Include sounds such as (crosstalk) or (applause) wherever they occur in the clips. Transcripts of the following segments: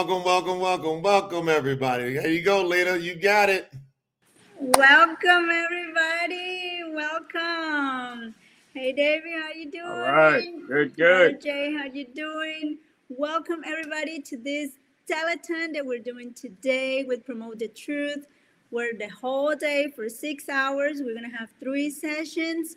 welcome, welcome, welcome, welcome, welcome, everybody. There you go, Lita. You got it. Welcome, everybody. Welcome. Hey, Davey, how you doing? All right, good, good. Hey, Jay, how you doing? Welcome, everybody, to this telethon that we're doing today with Promote the Truth. We're the whole day for six hours, we're gonna have three sessions,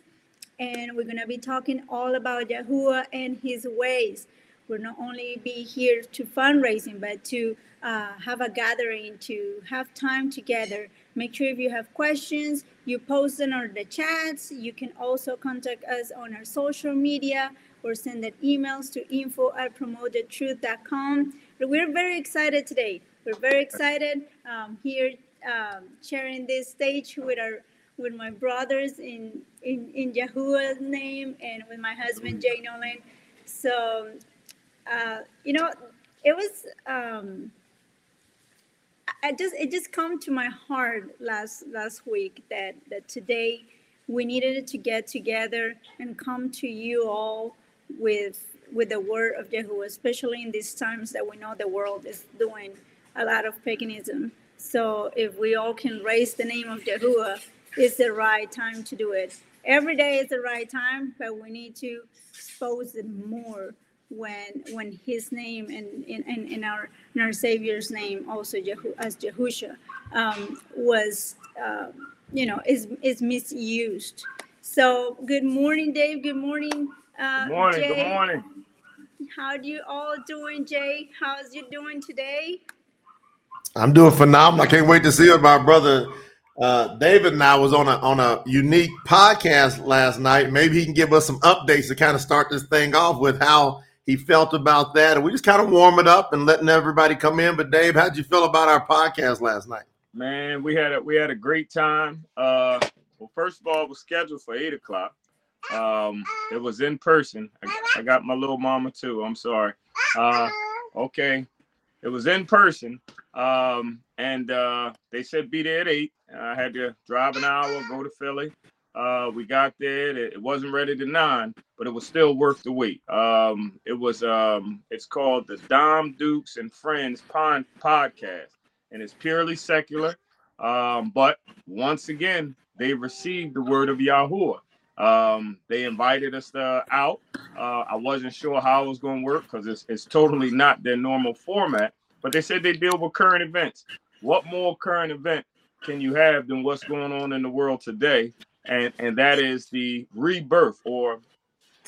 and we're gonna be talking all about Yahuwah and His ways. We'll not only be here to fundraising, but to uh, have a gathering, to have time together. Make sure if you have questions, you post them on the chats. You can also contact us on our social media or send an emails to info at promotethetruth.com. We're very excited today. We're very excited um, here um, sharing this stage with our with my brothers in in, in Yahuwah's name and with my husband Jay Noland. So, uh, you know, it was. Um, I just it just come to my heart last last week that that today we needed to get together and come to you all with with the word of Yahuwah, especially in these times that we know the world is doing a lot of paganism. So if we all can raise the name of Yahuwah, it's the right time to do it. Every day is the right time, but we need to expose it more when when his name and in, in, in our in our Savior's name also Jehu, as Yahusha um, was uh, you know is is misused. So good morning, Dave. Good morning. Uh, good morning. Jay. Good morning. How do you all doing, Jay? How's you doing today? I'm doing phenomenal. I can't wait to see what my brother uh, David and I was on a on a unique podcast last night. Maybe he can give us some updates to kind of start this thing off with how he felt about that. And we just kind of warm it up and letting everybody come in. But Dave, how'd you feel about our podcast last night? Man, we had a we had a great time. Uh, well, first of all, it was scheduled for eight o'clock. Um, it was in person. I, I got my little mama too. I'm sorry. Uh, okay, it was in person. Um, and uh, they said be there at eight. I had to drive an hour, go to Philly. Uh, we got there. It wasn't ready to nine, but it was still worth the wait. Um, it was. Um, it's called the Dom Dukes and Friends Pond Podcast, and it's purely secular. Um, but once again, they received the word of Yahuwah. Um, they invited us uh, out. Uh, I wasn't sure how it was going to work because it's, it's totally not their normal format. But they said they deal with current events. What more current event can you have than what's going on in the world today? And and that is the rebirth or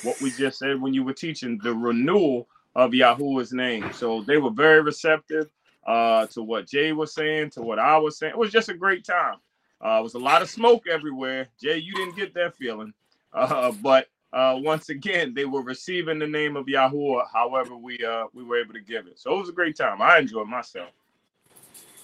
what we just said when you were teaching the renewal of Yahuwah's name. So they were very receptive uh, to what Jay was saying, to what I was saying. It was just a great time. Uh, it was a lot of smoke everywhere. Jay, you didn't get that feeling, (laughs) uh, but uh, once again, they were receiving the name of Yahuwah. However, we uh, we were able to give it. So it was a great time. I enjoyed myself.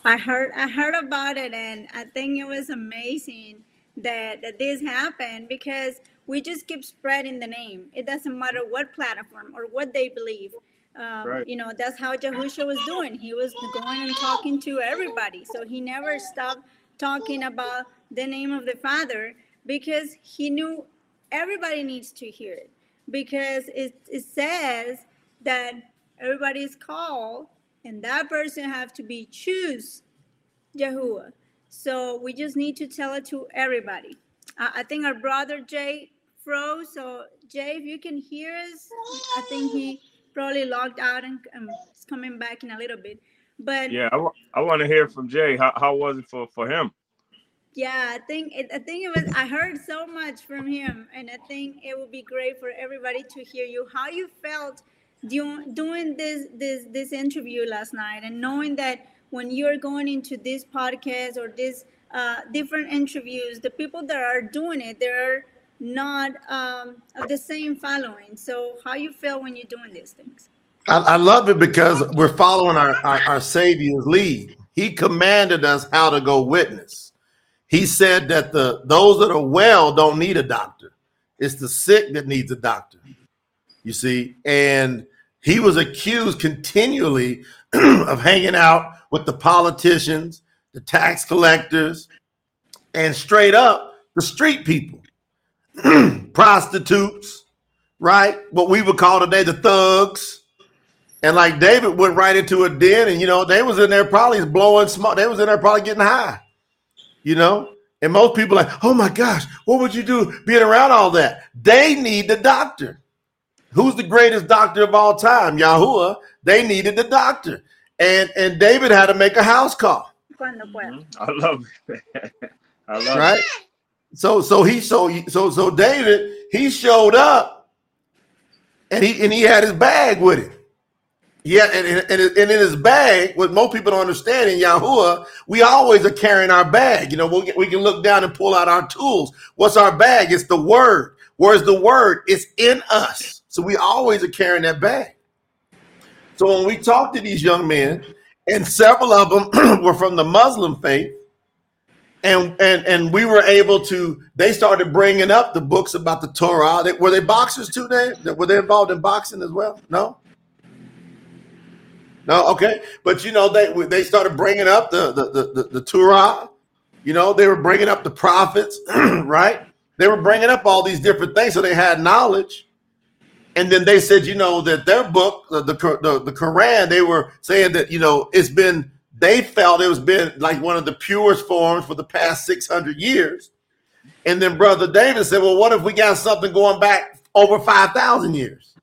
I heard I heard about it, and I think it was amazing that, that this happened because we just keep spreading the name. It doesn't matter what platform or what they believe. Um, right. You know, that's how Yahusha was doing. He was going and talking to everybody. So he never stopped talking about the name of the Father because he knew everybody needs to hear it. Because it, it says that everybody is called and that person have to be choose Yahuwah. So we just need to tell it to everybody. Uh, I think our brother Jay froze. So Jay, if you can hear us, I think he probably logged out and um, is coming back in a little bit. But yeah, I, want to hear from Jay. How, how was it for, for him? Yeah, I think it, I think it was. I heard so much from him, and I think it would be great for everybody to hear you how you felt doing doing this this this interview last night, and knowing that when you're going into this podcast or this uh, different interviews, the people that are doing it, they're not um, of the same following. So how you feel when you're doing these things? I, I love it because we're following our, our, our Savior's lead. He commanded us how to go witness. He said that the those that are well don't need a doctor. It's the sick that needs a doctor. You see, and he was accused continually (clears throat) of hanging out with the politicians, the tax collectors, and straight up the street people, (clears throat) prostitutes, right? What we would call today the thugs, And like David went right into a den, and you know, they was in there probably blowing smoke. They was in there probably getting high, you know. And most people like, oh my gosh, what would you do being around all that? They need the doctor. Who's the greatest doctor of all time? Yahuwah. They needed the doctor. And and David had to make a house call. Cuando pueda. Mhm. I love it. (laughs) I love Right? it. So so he so so so David, he showed up and he and he had his bag with him. Yeah, and, and, and in his bag, what most people don't understand in Yahuwah, we always are carrying our bag. You know, we'll get, we can look down and pull out our tools. What's our bag? It's the word. Where's the word? It's in us. So we always are carrying that bag. So when we talked to these young men, and several of them (clears throat) were from the Muslim faith, and and and we were able to. They started bringing up the books about the Torah. They, were they boxers too? They were they involved in boxing as well? No. No, okay, but you know they they started bringing up the the the, the, the Torah. You know they were bringing up the prophets, (clears throat) right? They were bringing up all these different things, so they had knowledge. And then they said, you know, that their book, the the, the, the Quran, they were saying that you know it's been. They felt it was been like one of the purest forms for the past six hundred years. And then Brother David said, well, what if we got something going back over five thousand years?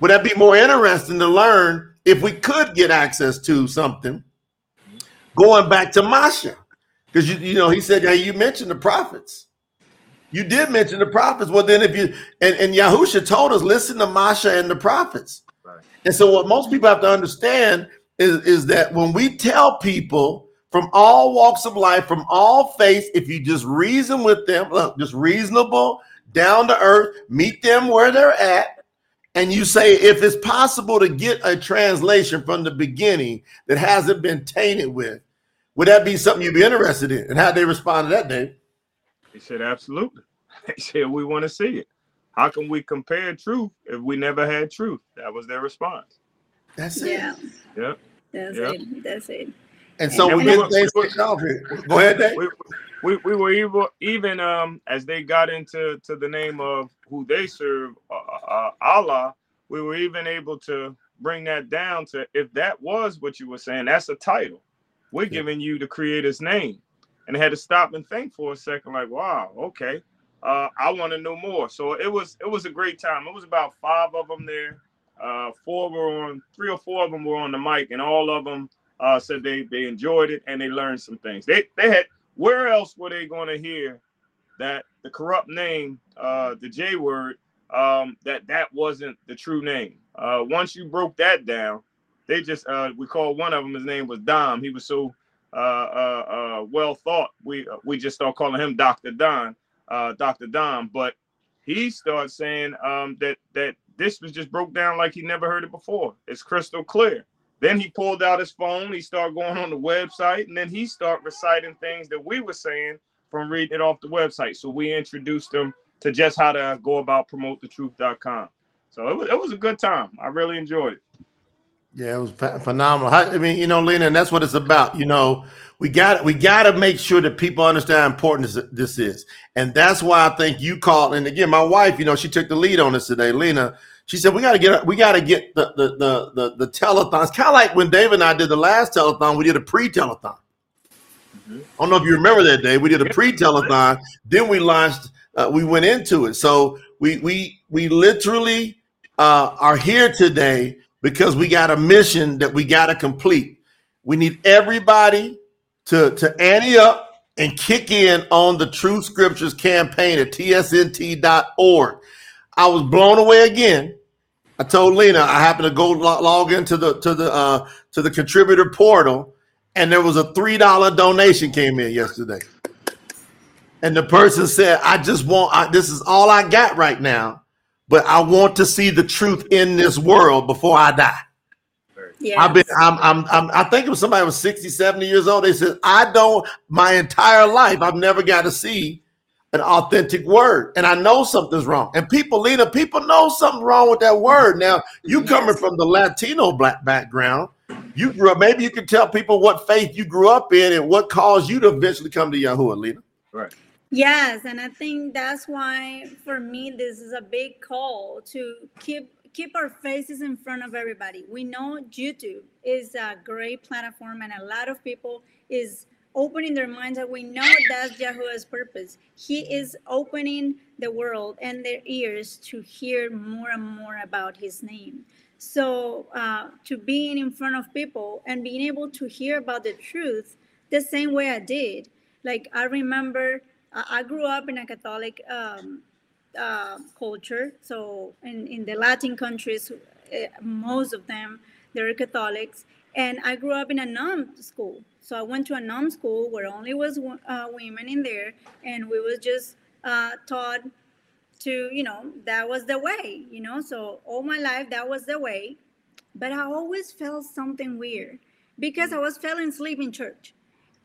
Would that be more interesting to learn if we could get access to something going back to Masha? Because you, you know, he said, hey, you mentioned the prophets. You did mention the prophets. Well, then if you and, and Yahusha told us, listen to Masha and the prophets. Right. And so what most people have to understand is, is that when we tell people from all walks of life, from all faiths, if you just reason with them, look, just reasonable, down to earth, meet them where they're at, and you say if it's possible to get a translation from the beginning that hasn't been tainted with, would that be something you'd be interested in? And how they respond to that, Dave? He said, absolutely. (laughs) They said, we want to see it. How can we compare truth if we never had truth? That was their response. That's it. Yeah, Yep. that's Yeah. it. That's it. And so And we we get were- things we were- off here. Go ahead, Dave. We, we, we were even, even um, as they got into to the name of who they serve, uh, uh, Allah, we were even able to bring that down to if that was what you were saying, that's a title. We're Yeah. giving you the creator's name. And had to stop and think for a second, like, wow, okay. Uh, I want to know more. So it was it was a great time. It was about five of them there. Uh, four were on, three or four of them were on the mic, and all of them uh, said they they enjoyed it and they learned some things. They they had where else were they going to hear that the corrupt name, uh, the J word, um, that that wasn't the true name. Uh, once you broke that down, they just uh, we called one of them. His name was Dom. He was so uh, uh, uh, well thought. We we just start calling him Doctor Don, uh, Doctor Dom. But he starts saying um, that that this was just broke down like he never heard it before. It's crystal clear. Then he pulled out his phone. He started going on the website, and then he started reciting things that we were saying from reading it off the website. So we introduced him to just how to go about promotethetruth.com. So it was, it was a good time. I really enjoyed it. Yeah, it was phenomenal. I mean, you know, Lina, and that's what it's about. You know, we got we got to make sure that people understand how important this, this is, and that's why I think you called. And again, my wife, you know, she took the lead on this today, Lina. She said we got to get we got to get the the the the, the telethon. It's kind of like when Dave and I did the last telethon. We did a pre-telethon. Mhm. I don't know if you remember that day. We did a pre-telethon. Then we launched. Uh, we went into it. So we we we literally uh, are here today because we got a mission that we got to complete. We need everybody to to ante up and kick in on the True Scriptures campaign at tsnt.org. I was blown away again. I told Lina I happened to go log into the to the uh, to the contributor portal, and there was a three dollar donation came in yesterday. And the person said, "I just want I, this is all I got right now, but I want to see the truth in this world before I die." Yeah. I've been, I'm, I'm, I'm, I think it was somebody who was 60, 70 years old. They said, I don't, my entire life, I've never got to see an authentic word. And I know something's wrong. And people, Lina, people know something wrong with that word. Now, you coming from the Latino black background, you grew up, maybe you can tell people what faith you grew up in and what caused you to eventually come to Yahuwah, Lina. Right. Yes, and I think that's why for me this is a big call to keep keep our faces in front of everybody. We know YouTube is a great platform, and a lot of people is opening their minds that we know that's Yahuwah's purpose. He is opening the world and their ears to hear more and more about His name. So, uh, to being in front of people and being able to hear about the truth the same way I did. Like, I remember I grew up in a Catholic um, uh, culture. So, in, in the Latin countries, uh, most of them, they're Catholics. And I grew up in a non school. So I went to a non school where only was uh, women in there, and we was just uh, taught to you know that was the way you know so all my life that was the way but i always felt something weird because i was falling asleep in church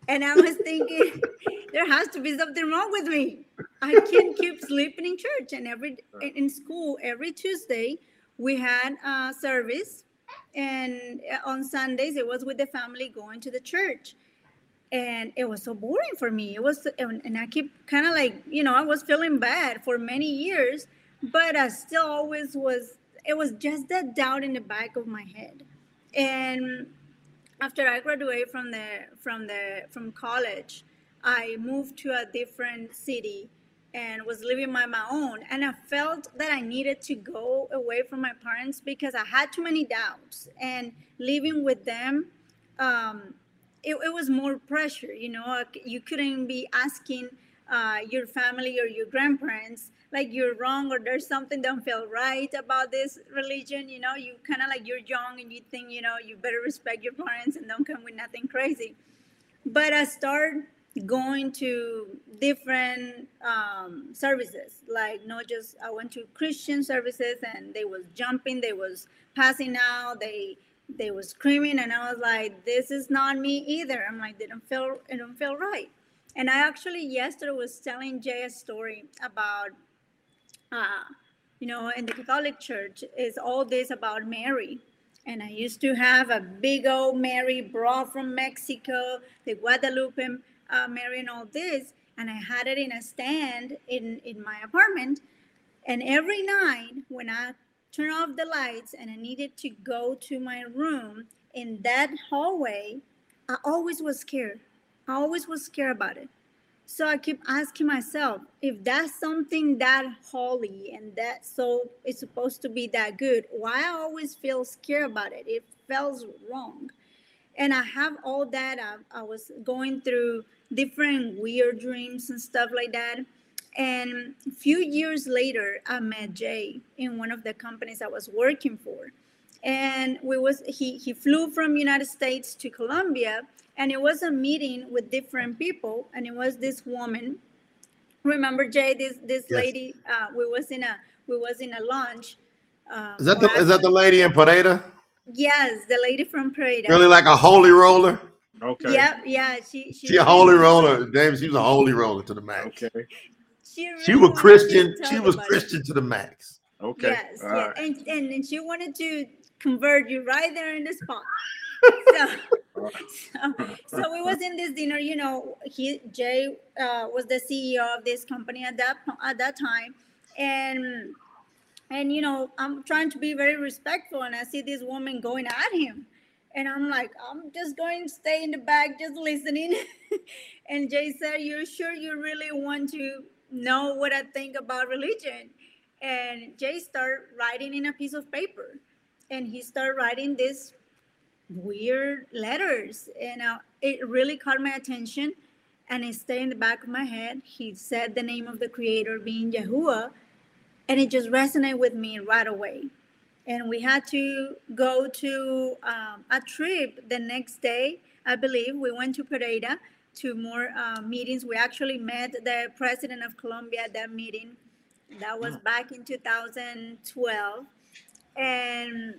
and i was thinking (laughs) there has to be something wrong with me i can't keep sleeping in church and every in school every tuesday we had a service and uh, on sundays it was with the family going to the church and it was so boring for me. It was, and I keep kind of like, you know, I was feeling bad for many years, but I still always was. It was just that doubt in the back of my head, and after I graduated from the from the from college, I moved to a different city and was living by my own. And I felt that I needed to go away from my parents because I had too many doubts, and living with them. Um, it, it was more pressure you know you couldn't be asking uh, your family or your grandparents like you're wrong or there's something don't feel right about this religion you know you kind of like you're young and you think you know you better respect your parents and don't come with nothing crazy. But i start going to different um, services like not just i went to christian services and they was jumping they was passing out they they were screaming and i was like this is not me either. I'm like they don't feel it don't feel right. And i actually yesterday was telling jay a story about uh, you know in the catholic church is all this about mary and i used to have a big old mary brought from mexico the guadalupe uh, mary and all this and i had it in a stand in in my apartment and every night when i turn off the lights and I needed to go to my room in that hallway, I always was scared. I always was scared about it. So I keep asking myself if that's something that holy and that so it's supposed to be that good, why I always feel scared about it? It feels wrong. And I have all that. I, I was going through different weird dreams and stuff like that. And a few years later, I met Jay in one of the companies I was working for. And we was he he flew from United States to Colombia and it was a meeting with different people and it was this woman remember jay this this yes. lady uh, we was in a we was in a lunch uh, is that the is that the lady in Pereira? yes the lady from Pereira. really like a holy roller okay Yep. yeah she she, she a holy roller James she was a holy roller to the max okay she, really she was Christian. She was Christian it. to the max. Okay. Yes, yes. Right. And, and and she wanted to convert you right there in the spot. so, (laughs) so, so it was in this dinner. You know, he Jay uh, was the CEO of this company at that at that time, and and you know I'm trying to be very respectful, and I see this woman going at him, and I'm like, I'm just going to stay in the back, just listening. (laughs) and Jay said, "You're sure you really want to know what I think about religion. And Jay started writing in a piece of paper, and he started writing these weird letters, and uh, it really caught my attention, and it stayed in the back of my head. He said the name of the creator being Yahuwah, and it just resonated with me right away. And we had to go to um, a trip the next day. I believe we went to pereira to more uh, meetings. We actually met the president of Colombia at that meeting. That was mm. back in 2012, and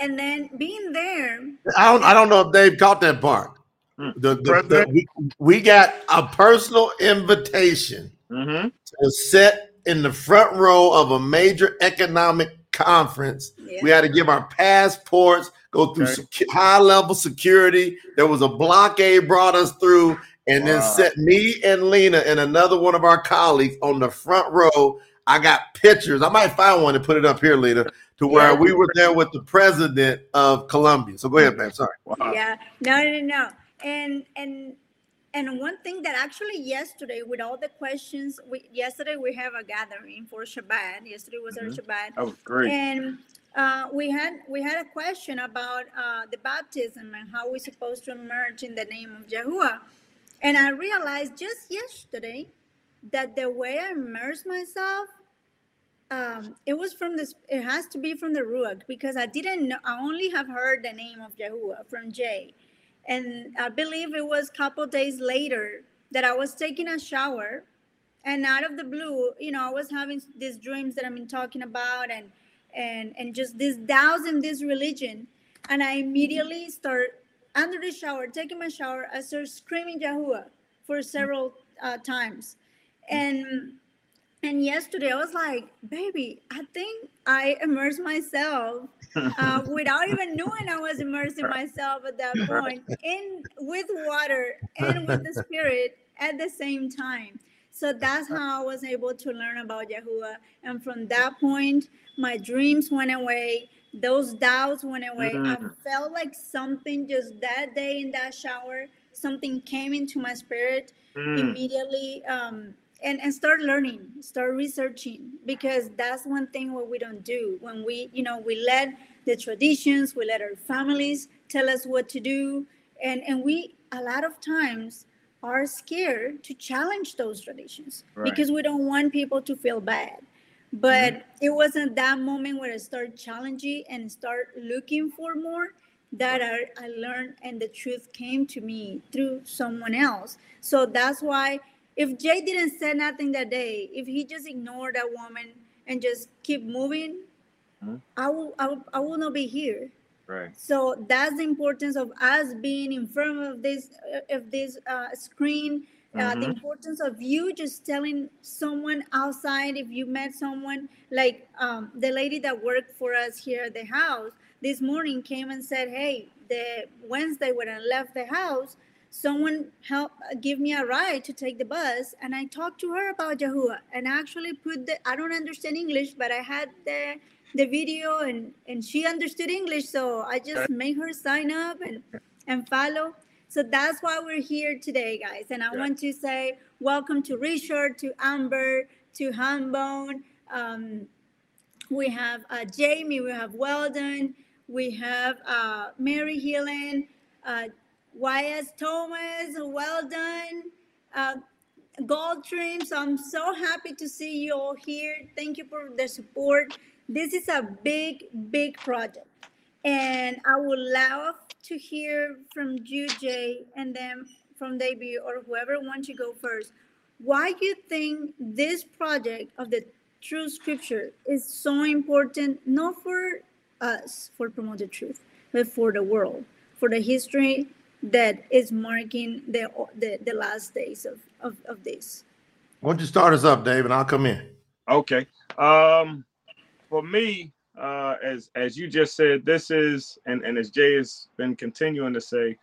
and then being there. I don't. I don't know if Dave caught that part. Mm. The, the, the, we, we, got a personal invitation mm-hmm. to sit in the front row of a major economic conference. Yeah. We had to give our passports go through okay. secu- high level security. There was a blockade brought us through, and wow. then set me and Lena and another one of our colleagues on the front row. I got pictures. I might find one and put it up here, later to where Yeah. we were there with the president of Colombia. So go ahead, man. Sorry. Wow. Yeah, no, no, no. And and and one thing that actually yesterday, with all the questions, we yesterday we have a gathering for Shabbat. Yesterday was our Mhm. Shabbat, That was great. and uh, we had we had a question about uh, the baptism and how we're supposed to emerge in the name of Yahuwah. And I realized just yesterday that the way I immerse myself, um, it was from this. It has to be from the Ruach because I didn't know. I only have heard the name of Yahuwah from Jay, and I believe it was a couple days later that I was taking a shower, and out of the blue, you know, I was having these dreams that I've been talking about, and and and just this in this religion, and I immediately start under the shower, taking my shower. I start screaming Yahuwah for several uh, times, and and yesterday I was like, baby, I think I immersed myself uh, (laughs) without even knowing I was immersing myself at that point in with water and with the (laughs) spirit at the same time. So that's how I was able to learn about Yahuwah. And from that point, my dreams went away. Those doubts went away. I Mm. felt like something just that day in that shower, something came into my spirit Mm. immediately um, and, and start learning start researching because that's one thing what we don't do when we you know we let the traditions we let our families tell us what to do and and we a lot of times are scared to challenge those traditions Right. because we don't want people to feel bad but mm-hmm. it wasn't that moment where i start challenging and start looking for more that I, I learned and the truth came to me through someone else. So that's why if Jay didn't say nothing that day, if he just ignored that woman and just keep moving, Mhm. I will I, will- I will not be here. Right. So that's the importance of us being in front of this uh, of this uh, screen. Uh, the Mhm. importance of you just telling someone outside if you met someone like um, the lady that worked for us here at the house this morning came and said, "Hey, the Wednesday when I left the house, someone help give me a ride to take the bus, and I talked to her about Yahuwah, and actually put the I don't understand English, but I had the the video, and and she understood English, so I just made her sign up and and follow. So that's why we're here today, guys. And I Yeah. want to say welcome to Richard, to Amber, to Hambone. Um, we have uh, Jamie, we have Weldon, we have uh, Mary Healing, uh, Y.S. Thomas, well done. Uh, Gold. So I'm so happy to see you all here. Thank you for the support. This is a big, big project. And I would love to hear from you, Jay, and then from David or whoever wants to go first. Why do you think this project of the true scripture is so important, not for us, for promote the truth, but for the world, for the history that is marking the the, the last days of, of, of this. Why don't you start us up, Dave, and I'll come in. Okay. Um, for me, uh, as as you just said, this is and and as Jay has been continuing to say,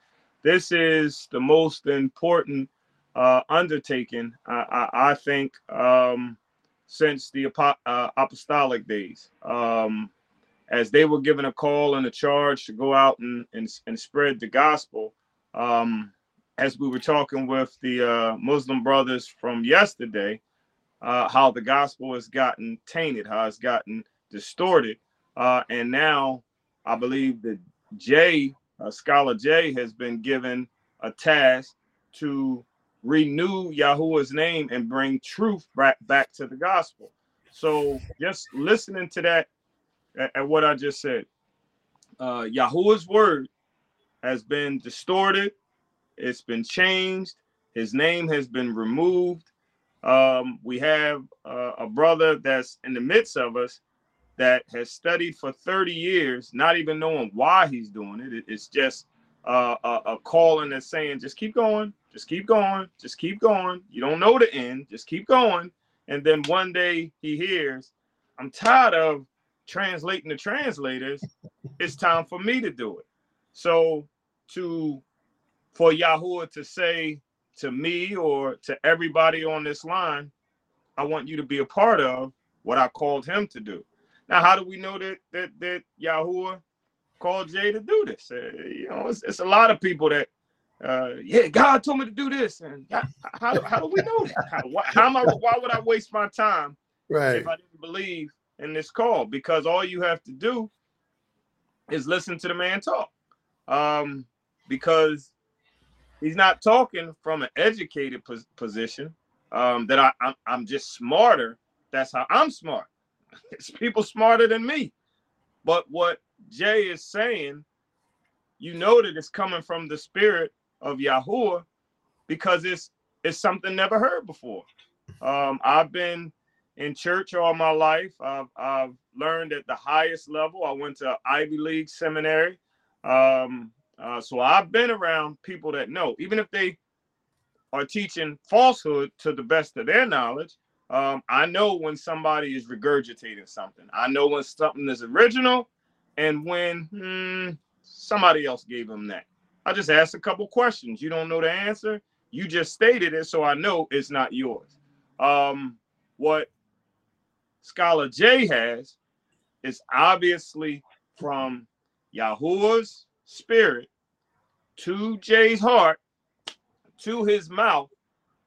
this is the most important uh, undertaking I, I, I think um, since the apo- uh, apostolic days. Um, as they were given a call and a charge to go out and and, and spread the gospel. Um, as we were talking with the uh, Muslim brothers from yesterday, uh, how the gospel has gotten tainted, how it's gotten distorted. Uh, and now I believe that Jay, Scholar Jay, has been given a task to renew Yahuwah's name and bring truth back, back to the gospel. So just listening to that, at, at what I just said, uh, Yahuwah's word has been distorted, it's been changed, his name has been removed um, we have uh, a brother that's in the midst of us that has studied for 30 years, not even knowing why he's doing it. It- it's just uh, a, a calling that's saying, just keep going, just keep going, just keep going. You don't know the end, just keep going. And then one day he hears, I'm tired of translating the translators. It's time for me to do it. So to for Yahuwah to say to me or to everybody on this line, I want you to be a part of what I called him to do. Now, how do we know that that that Yahuwah called Jay to do this? Uh, you know, it's, it's, a lot of people that, uh, yeah, God told me to do this, and how, how, how do we know that? How, why, how am I? Why would I waste my time right. if I didn't believe in this call? Because all you have to do is listen to the man talk, um, because he's not talking from an educated pos- position. Um, that I, I'm, I'm just smarter. That's how I'm smart. (laughs) it's people smarter than me. But what Jay is saying, you know that it's coming from the spirit of Yahuwah because it's it's something never heard before. Um, I've been in church all my life. I've, I've learned at the highest level. I went to Ivy League seminary. Um, uh, so I've been around people that know, even if they are teaching falsehood to the best of their knowledge, um, I know when somebody is regurgitating something. I know when something is original and when hmm, somebody else gave them that. I just asked a couple questions. You don't know the answer. You just stated it, so I know it's not yours. Um, what Scholar Jay has is obviously from Yahuwah's spirit to Jay's heart to his mouth,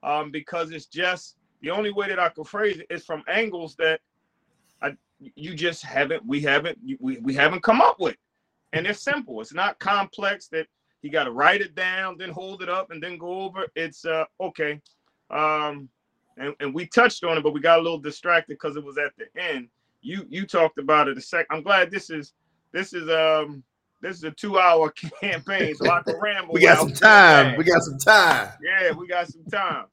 um, because it's just the only way that I can phrase it is from angles that I you just haven't we haven't we, we haven't come up with. And it's simple. It's not complex that you got to write it down, then hold it up, and then go over. It's uh okay. Um and, and we touched on it, but we got a little distracted because it was at the end. You you talked about it a sec. I'm glad this is this is um this is a two hour (laughs) campaign, so I can ramble. we got some time. We got some time. Yeah, we got some time.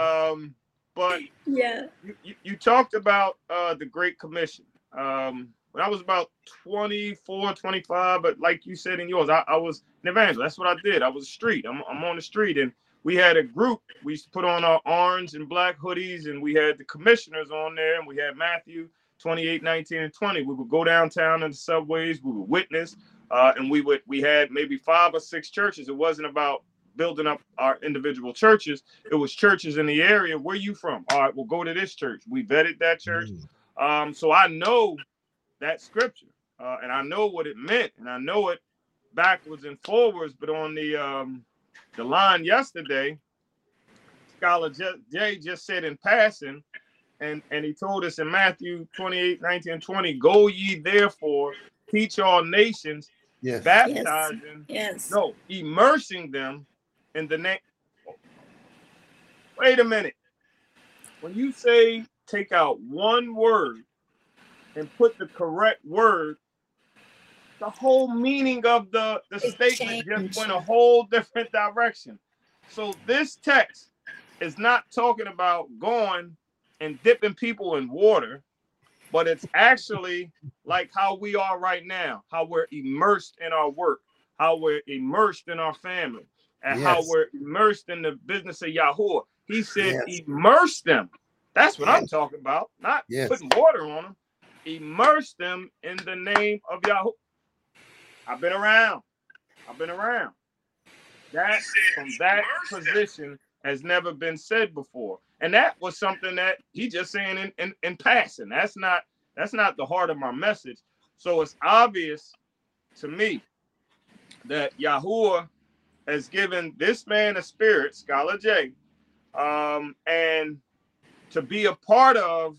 Um, but yeah, you, you, you talked about uh, the Great Commission. Um, when I was about 24, 25, but like you said in yours, I, I was an evangelist. That's what I did. I was a street. I'm, I'm on the street. And we had a group. We used to put on our orange and black hoodies, and we had the commissioners on there, and we had Matthew 28, 19, and 20. We would go downtown in the subways, we would witness, uh, and we would we had maybe five or six churches. It wasn't about building up our individual churches. It was churches in the area. Where you from? All right, we'll go to this church. We vetted that church. Mm. Um, so I know that scripture, uh, and I know what it meant, and I know it backwards and forwards. But on the um, the line yesterday, Scholar Jay just said in passing, and, and he told us in Matthew 28, 19, and 20, go ye therefore, teach all nations, yes. baptizing, yes. no, immersing them in the name. Wait a minute. When you say take out one word and put the correct word, the whole meaning of the, the statement just went a whole different direction. So this text is not talking about going and dipping people in water, but it's actually like how we are right now, how we're immersed in our work, how we're immersed in our family, and yes. how we're immersed in the business of Yahuwah. He said, yes. immerse them. That's what yes. I'm talking about, not putting water on them. Immerse them in the name of Yahuwah. I've been around. I've been around. That from that position has never been said before. And that was something that he just saying in, in, in passing. That's not that's not the heart of my message. So it's obvious to me that Yahuwah has given this man a spirit, Scholar Jay, um, and to be a part of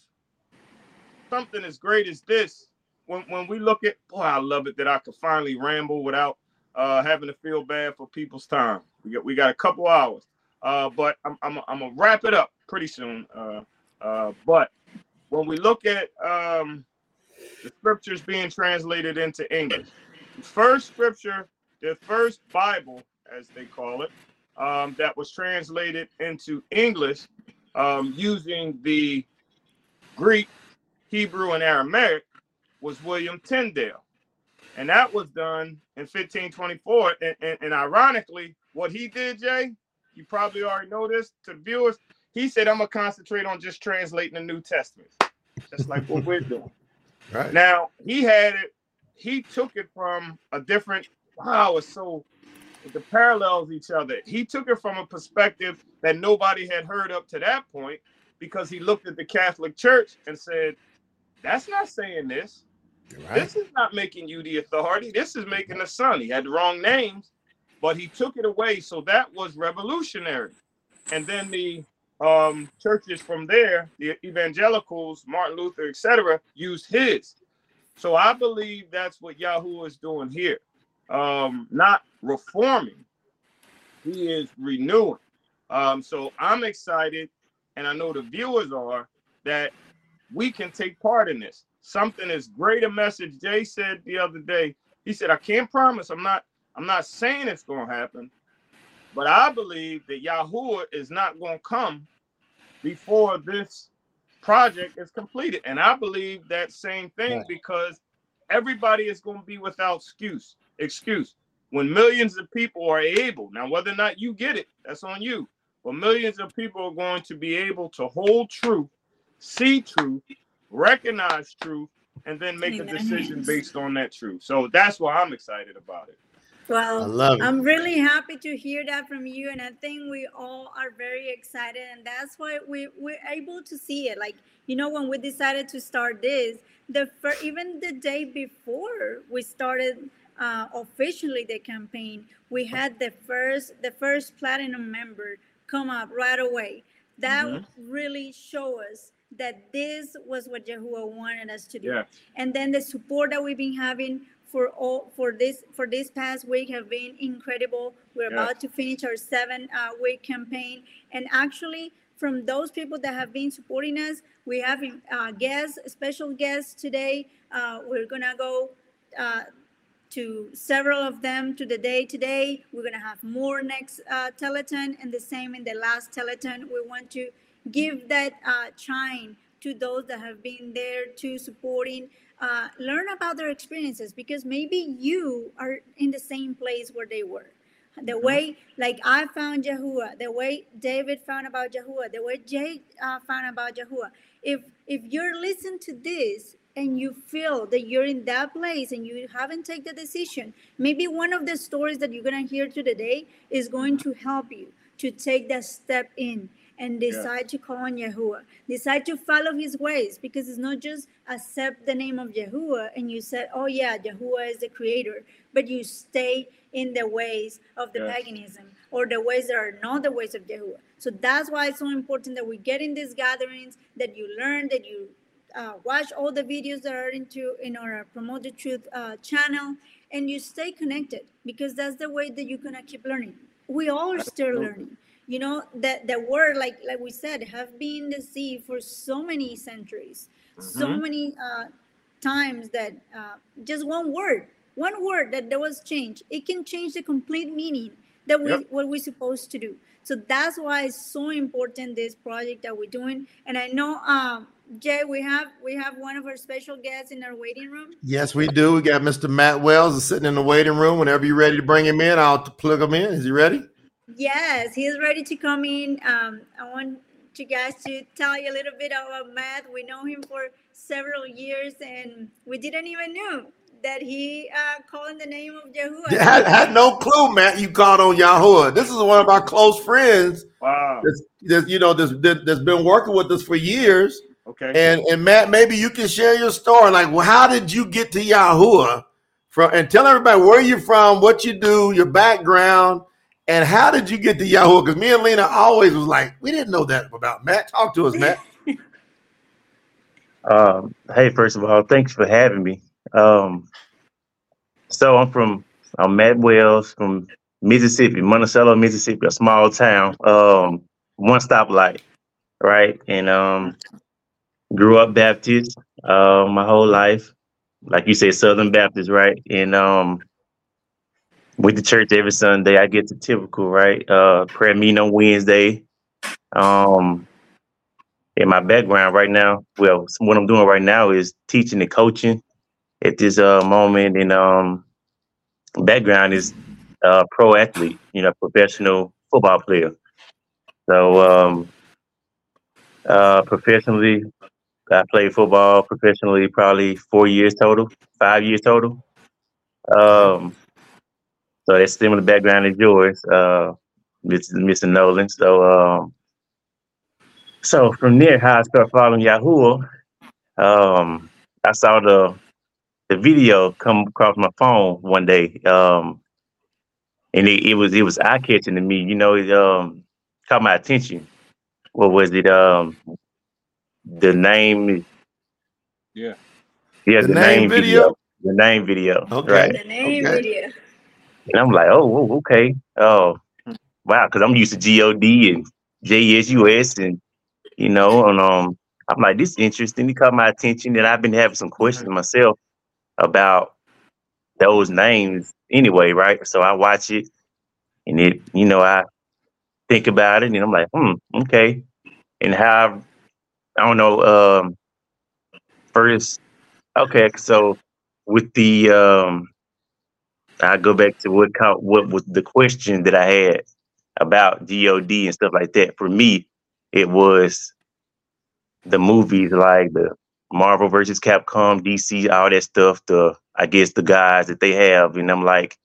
something as great as this. When, when we look at, boy, I love it that I could finally ramble without uh, having to feel bad for people's time. We got we got a couple hours, uh, but I'm, I'm I'm gonna wrap it up pretty soon. Uh, uh, but when we look at um, the scriptures being translated into English, the first scripture, the first Bible as they call it, um, that was translated into English um, using the Greek, Hebrew, and Aramaic was William Tyndale. And that was done in 1524. And, and, and, ironically, what he did, Jay, you probably already know this to the viewers. He said, I'm to concentrate on just translating the New Testament, just like what we're doing. (laughs) Right. Now, he had it, he took it from a different, wow, it's so the parallels each other. He took it from a perspective that nobody had heard up to that point because he looked at the Catholic Church and said, That's not saying this. Right. This is not making you the authority. This is making the son. He had the wrong names, but he took it away. So that was revolutionary. And then the um, churches from there, the evangelicals, Martin Luther, etc., used his. So I believe that's what Yahoo is doing here. Um, not reforming, he is renewing. Um, so I'm excited, and I know the viewers are that we can take part in this. Something is great a message. Jay said the other day. He said, "I can't promise. I'm not. I'm not saying it's going to happen, but I believe that Yahuwah is not going to come before this project is completed. And I believe that same thing because everybody is going to be without excuse. Excuse. When millions of people are able, now whether or not you get it, that's on you. But millions of people are going to be able to hold truth, see truth, recognize truth, and then make a decision based on that truth. So that's why I'm excited about it. Well, I'm really happy to hear that from you, and I think we all are very excited, and that's why we we're able to see it. Like you know, when we decided to start this, the even the day before we started uh, officially the campaign, we had the first the first platinum member come up right away. That mm-hmm. really show us that this was what Yahuwah wanted us to do. Yeah. And then the support that we've been having for all for this for this past week have been incredible. We're yeah. about to finish our seven uh, week campaign, and actually from those people that have been supporting us, we have uh, guests, special guests today. Uh, we're gonna go uh, to several of them to the day today. We're gonna have more next uh, Teleton, and the same in the last Teleton. We want to give that uh, chime to those that have been there to supporting uh, learn about their experiences because maybe you are in the same place where they were. The mm-hmm. way like i found yahuwah the way david found about yahuwah the way jake uh, found about yahuwah. If if you're listening to this and you feel that you're in that place and you haven't taken the decision maybe one of the stories that you're going to hear today is going to help you to take that step in and decide yeah. to call on Yahuwah. Decide to follow his ways because it's not just accept the name of Yahuwah and you said, oh yeah, Yahuwah is the creator, but you stay in the ways of the yes. paganism or the ways that are not the ways of Yahuwah. So that's why it's so important that we get in these gatherings, that you learn, that you uh, watch all the videos that are into in our Promote the Truth uh, channel, and you stay connected because that's the way that you're gonna keep learning. We all are still learning you know that the word like like we said have been the deceived for so many centuries mm-hmm. so many uh, times that uh, just one word one word that there was change it can change the complete meaning that we yep. what we're supposed to do so that's why it's so important this project that we're doing and i know um Jay, we have we have one of our special guests in our waiting room. Yes, we do. We got Mr. Matt Wells is sitting in the waiting room. Whenever you're ready to bring him in, I'll plug him in. Is he ready? Yes, he's ready to come in. Um, I want you guys to tell you a little bit about Matt. We know him for several years, and we didn't even know that he uh, called in the name of Yahuwah. (laughs) Yeah, I had no clue, Matt. You called on Yahuwah. This is one of our close friends. Wow. That's, that's you know that's, that's been working with us for years. Okay. And and Matt, maybe you can share your story. Like, well, how did you get to Yahuwah? From and tell everybody where you're from, what you do, your background, and how did you get to Yahuwah? Because me and Lina always was like, we didn't know that about Matt. Talk to us, Matt. (laughs) um, hey, first of all, thanks for having me. Um, so I'm from I'm Matt Wells from Mississippi, Monticello, Mississippi, a small town. Um, one stoplight, right? And um, grew up Baptist uh, my whole life, like you say, Southern Baptist, right? And um, with the church every Sunday. I get the typical right uh, prayer meeting on Wednesday. Um, in my background right now, well, what I'm doing right now is teaching and coaching at this uh, moment. And um, background is uh, pro athlete, you know, professional football player. So um, uh, professionally, I played football professionally probably four years total, five years total. Um, so that's a similar background as yours, uh, Mr. Noland. So, um, so from there, how I started following Yahuwah, um, I saw the the video come across my phone one day, um, and it, it was it was eye catching to me. You know, it um, caught my attention. What was it? Um, the name. Yeah. Yeah, The the, name name, video? video. The name video. Okay. Right. The name Okay. video. And I'm like, oh, okay. Oh, wow. Because I'm used to God and Jesus, and you know, and um, I'm like, this is interesting. It caught my attention, and I've been having some questions myself about those names anyway, right? So I watch it, and it, you know, I think about it, and I'm like, hmm, okay. And how I don't know. Um, first, okay, so with the um I go back to what co- what was the question that I had about God and stuff like that. For me, it was the movies like the Marvel versus Capcom, DC, all that stuff. The I guess the guys that they have, and I'm like,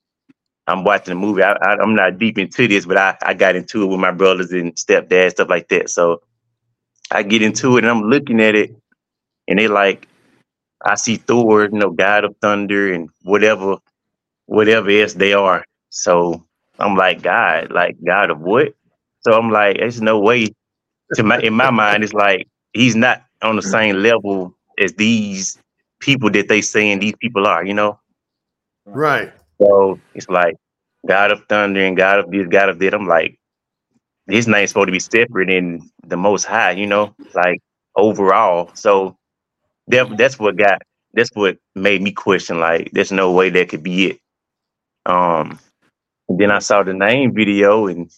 I'm watching the movie. I, I'm not deep into this, but I, I got into it with my brothers and stepdad stuff like that. So I get into it and I'm looking at it, and they like, I see Thor, you know, God of Thunder and whatever whatever else they are. So I'm like, God, like God of what? So I'm like, there's no way. To my in my mind, it's like he's not on the mm-hmm. same level as these people that they saying these people are, you know. Right. So it's like God of Thunder and God of this, God of that. I'm like, his name's supposed to be separate and the Most High, you know, like overall. So that that's what got that's what made me question. Like, there's no way that could be it. Um, and then I saw the name video, and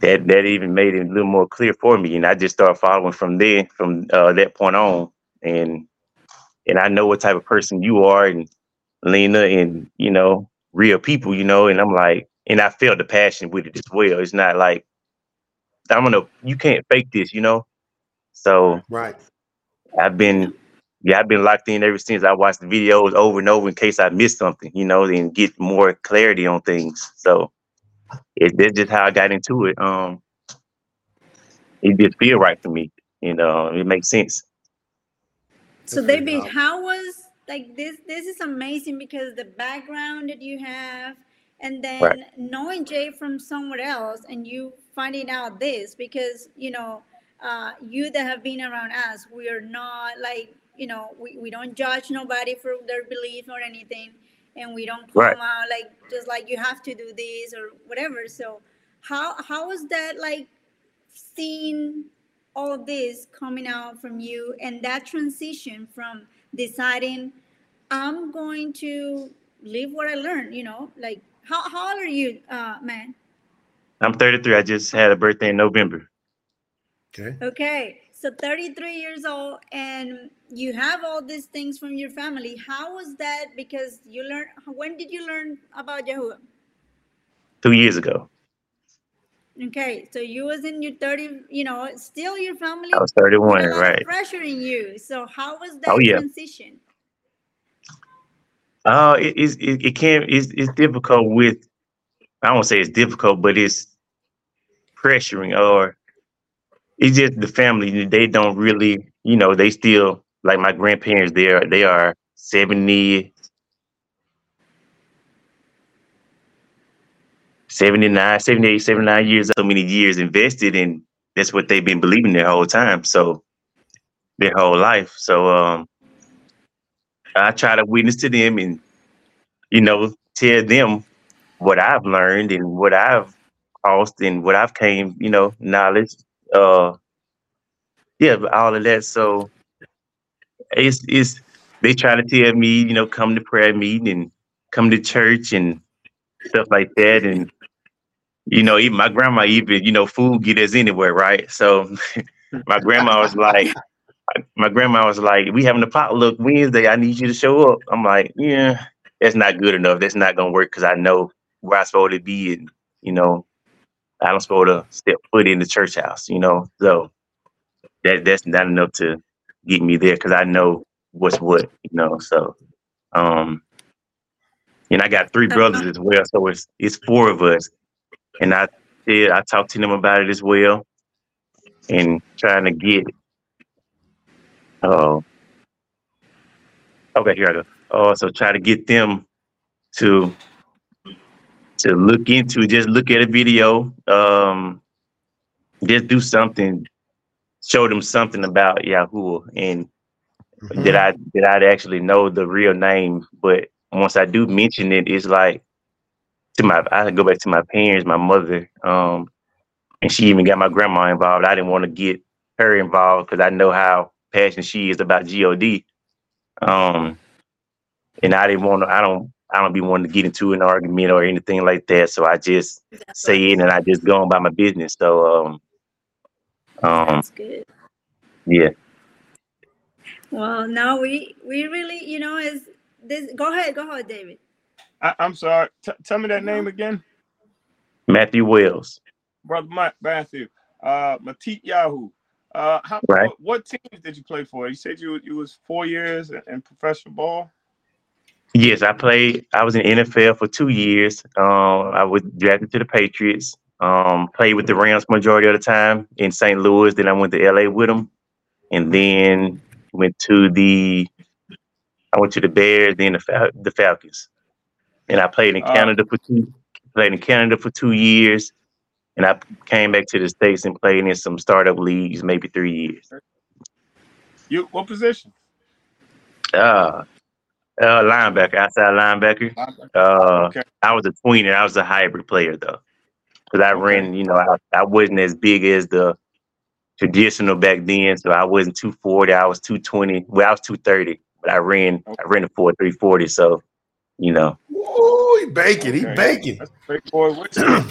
that that even made it a little more clear for me. And I just started following from there, from uh, that point on. And and I know what type of person you are, and Lina, and you know, real people, you know. And I'm like, and I felt the passion with it as well. It's not like I'm gonna, you can't fake this, you know. So Right. I've been, yeah, I've been locked in ever since. I watched the videos over and over in case I missed something, you know, and get more clarity on things. So it, that's just how I got into it. Um, it just feel right for me, you know. It makes sense. So David, how was like this? This is amazing because the background that you have, and then Right. knowing Jay from somewhere else, and you finding out this because you know, uh, you that have been around us, we are not like you know, we, we don't judge nobody for their belief or anything, and we don't come Right. out like just like you have to do this or whatever. So, how how was that like seeing all of this coming out from you and that transition from deciding I'm going to live what I learned, you know, like how, how old are you, uh, man? I'm 33. I just had a birthday in November. Okay. Okay, so 33 years old and you have all these things from your family. How was that? Because you learned, when did you learn about Yahuwah? Two years ago, Okay, so you was in your 30, you know, still your family I was 31. a lot of Right. pressuring you. So how was that Oh, yeah. transition? Uh, it, it's- it, it can it's, it's difficult with I won't say it's difficult, but it's pressuring or it's just the family. They don't really, you know, they still like my grandparents. They are they are 70, 79, 78, 79 years, so many years invested in that's what they've been believing their whole time. So their whole life. So um I try to witness to them and you know tell them what I've learned and what I've caused and what I've came, you know, knowledge. Uh yeah, but all of that. So it's it's they try to tell me, you know, come to prayer meeting and come to church and stuff like that. And you know, even my grandma even, you know, food get us anywhere, right? So (laughs) my grandma was like my grandma was like, "We having a potluck Wednesday. I need you to show up." I'm like, "Yeah, that's not good enough. That's not gonna work because I know where I'm supposed to be, and you know, I'm supposed to step foot in the church house. You know, so that that's not enough to get me there because I know what's what. You know, so um, and I got three Uh-huh. brothers as well, so it's it's four of us, and I did I talked to them about it as well, and trying to get oh Okay, here I go. Oh, so try to get them to to look into just look at a video, um, just do something, show them something about Yahuwah and Mhm. that I that I'd actually know the real name. But once I do mention it, it's like to my I go back to my parents, my mother, um, and she even got my grandma involved. I didn't want to get her involved because I know how passionate she is about God. Um, and I didn't want to. I don't. I don't be wanting to get into an argument or anything like that. So I just say it and I just go on by my business. So um, um, That's good. yeah. Well, now we we really, you know, is this? Go ahead, go ahead, David. I, I'm sorry. T- tell me that name again, Matthew Wells. brother Ma- Matthew. Uh, Matityahu. Uh, how, Right. what, what teams did you play for? You said you you was four years in, in professional ball. Yes, I played. I was in NFL for two years. Um, I was drafted to the Patriots. Um, played with the Rams majority of the time in St. Louis. Then I went to LA with them, and then went to the. I went to the Bears, then the Fal- the Falcons, and I played in Uh, Canada for two. Played in Canada for two years, and I came back to the states and played in some startup leagues, maybe three years. You what position? Uh, uh, linebacker, outside linebacker. Uh, Okay. I was a tweener. I was a hybrid player though, because I ran. You know, I, I wasn't as big as the traditional back then, so I wasn't two forty. I was two twenty. Well, I was two thirty, but I ran. I ran a four three forty. So, you know, Ooh, he baking. He Okay. baking. That's boy. (clears throat)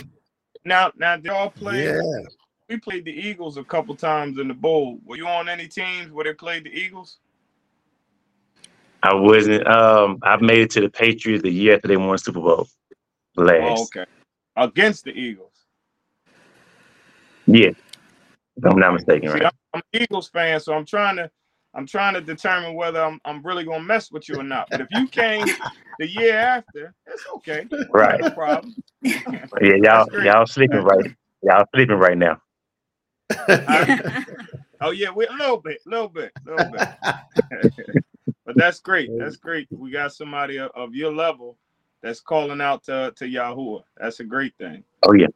Now, now they all play. Yeah. We played the Eagles a couple times in the bowl. Were you on any teams where they played the Eagles? I wasn't. Um, I made it to the Patriots the year after they won Super Bowl. Last, Oh, okay. Against the Eagles. yeah, if I'm not mistaken, See, right? I'm, I'm an Eagles fan, so I'm trying to I'm trying to determine whether I'm I'm really gonna mess with you or not. But if you came the year after, it's okay. Right. No problem. Yeah, y'all, y'all sleeping right. Y'all sleeping right now. Oh yeah, we a little bit, a little bit, a little bit. (laughs) but that's great. That's great. We got somebody of, of your level that's calling out to to Yahuwah. That's a great thing. Oh yeah.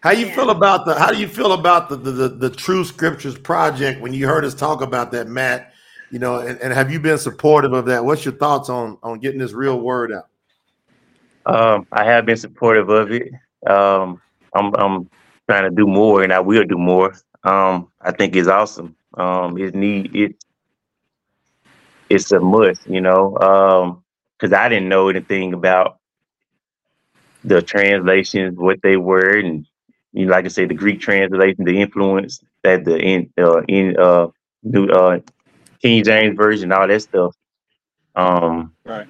How you feel about the how do you feel about the, the the the True Scriptures project when you heard us talk about that, Matt? You know, and, and have you been supportive of that? What's your thoughts on on getting this real word out? Um, I have been supportive of it. Um, I'm, I'm trying to do more, and I will do more. Um, I think it's awesome. Um, it need it. It's a must, you know, because I didn't know anything about the translations, what they were, and you know, like I said, the Greek translation, the influence that the in uh, in uh, new uh, King James version, all that stuff. Um, Right.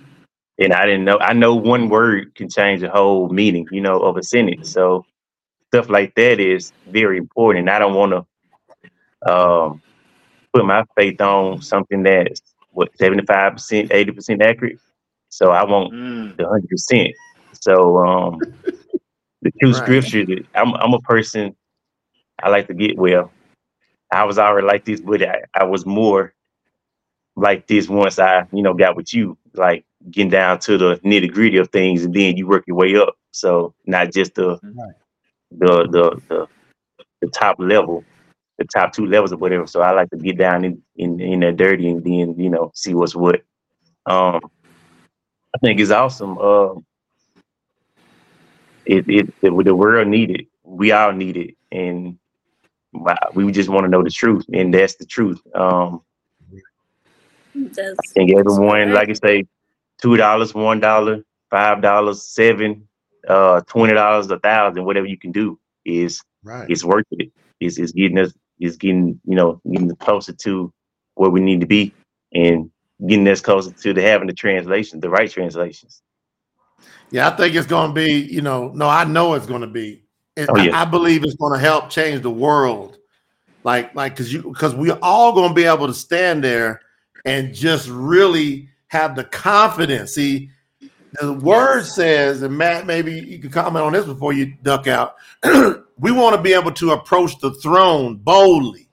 and I didn't know. I know one word can change the whole meaning, you know, of a sentence. So stuff like that is very important. I don't want to um, put my faith on something that's what seventy five percent, eighty percent accurate. So I want Mm, the hundred percent. So um, (laughs) the two Right. scriptures. I'm I'm a person. I like to get well. I was already like this, but I, I was more like this once I you know got with you, like getting down to the nitty gritty of things, and then you work your way up. So not just the Right. the, the the the top level, the top two levels or whatever. So I like to get down in in, in that dirty and then you know see what's what. Um, I think it's awesome. Um, it, it, it the world need it. We all need it, and we just want to know the truth, and that's the truth. Um, That's, I think everyone, like I say, two dollars, one dollar, five dollars, seven, uh, twenty dollars, a thousand, whatever you can do is Right. it's worth it. It's, it's getting us, it's getting you know, getting closer to where we need to be, and getting us closer to the having the translation, the right translations. Yeah, I think it's going to be, you know, no, I know it's going to be. And Oh, yeah. I, I believe it's going to help change the world. Like, like, cause you, cause we're all going to be able to stand there and just really have the confidence. See, the word says, and Matt, maybe you can comment on this before you duck out. (clears throat) we want to be able to approach the throne boldly.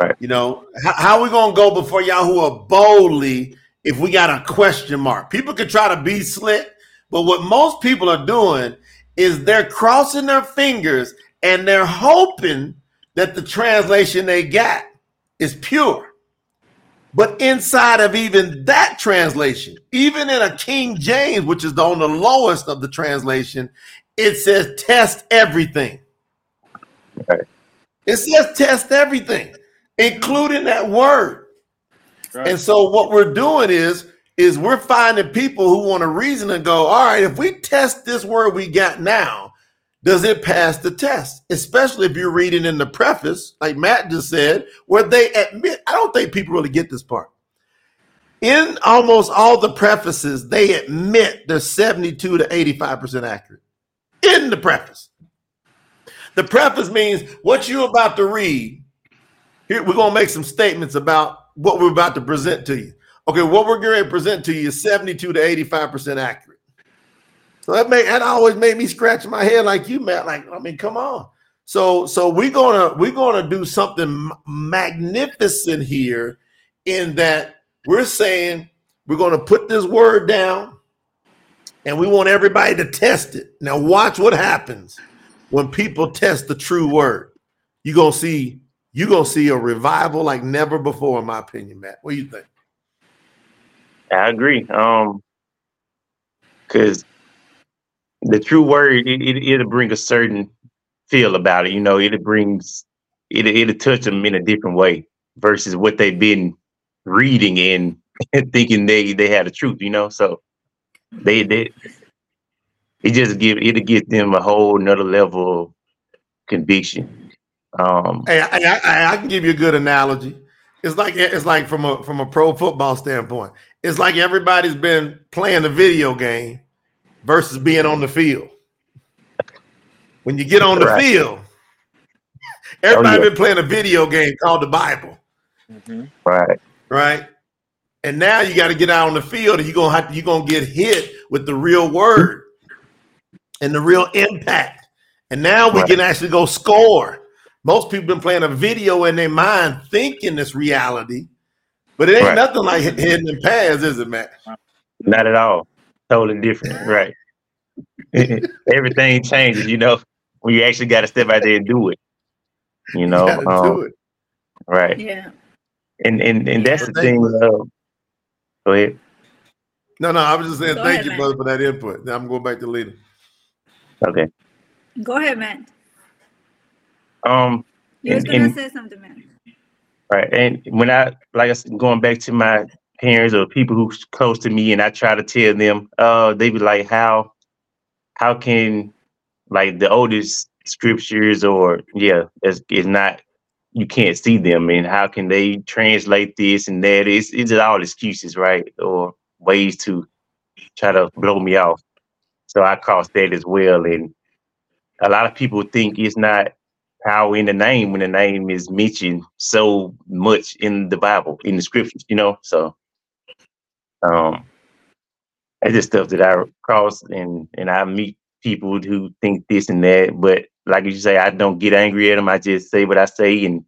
Right. You know, how, how we gonna go before Yahuwah boldly if we got a question mark? People can try to be slick, but what most people are doing is they're crossing their fingers and they're hoping that the translation they got is pure. But inside of even that translation, even in a King James, which is the, on the lowest of the translation, it says test everything. Right. It says test everything, including that word. Right. And so what we're doing is is we're finding people who want to reason and go, all right, if we test this word we got now, does it pass the test? Especially if you're reading in the preface, like Matt just said, where they admit, I don't think people really get this part. In almost all the prefaces, they admit they're 72 to 85% accurate. In the preface. The preface means what you're about to read. Here, we're going to make some statements about what we're about to present to you. Okay, what we're going to present to you is 72 to 85% accurate. So that make that always made me scratch my head like you, Matt. Like, I mean, come on. So so we're gonna we're gonna do something magnificent here in that we're saying we're gonna put this word down and we want everybody to test it. Now watch what happens when people test the true word. You're gonna see you're gonna see a revival like never before, in my opinion, Matt. What do you think? I agree. Um, because the true word it, it it'll bring a certain feel about it. You know, it brings it it'll touch them in a different way versus what they've been reading and (laughs) thinking they they had the truth. You know, so they they it just give it'll give them a whole another level of conviction. Um, Hey, I, I, I- I can give you a good analogy. It's like it's like from a from a pro football standpoint. It's like everybody's been playing a video game versus being on the field. When you get on the Right. field, everybody Oh, yeah. been playing a video game called the Bible, Mhm. right, right? And now you got to get out on the field, and you're gonna have to, you're gonna get hit with the real word and the real impact. And now we Right. can actually go score. Most people been playing a video in their mind, thinking it's reality, but it ain't Right. nothing like hitting and pads, is it, Matt? not at all. Totally different, right? (laughs) Everything changes. You know, when you actually got to step out there and do it. You know, You um, do it. right? Yeah. And and and that's Yeah, the thing. you. Uh, go ahead. No, no, I was just saying Go thank ahead, you, Matt. brother, for that input. Now I'm going back to leader. Okay. Go ahead, Matt. Um. You was gonna and- say something, Matt. Right. And when I like I said, going back to my parents or people who's close to me, and I try to tell them, uh, they be like, how, how can, like the oldest scriptures or yeah, is is not, you can't see them, and how can they translate this and that? It's it's just all excuses, right, or ways to try to blow me off. So I cross that as well, and a lot of people think it's not power in the name when the name is mentioned so much in the Bible, in the scriptures, you know. So um it's just stuff that I cross and and I meet people who think this and that, but like you say, I don't get angry at them. I just say what I say and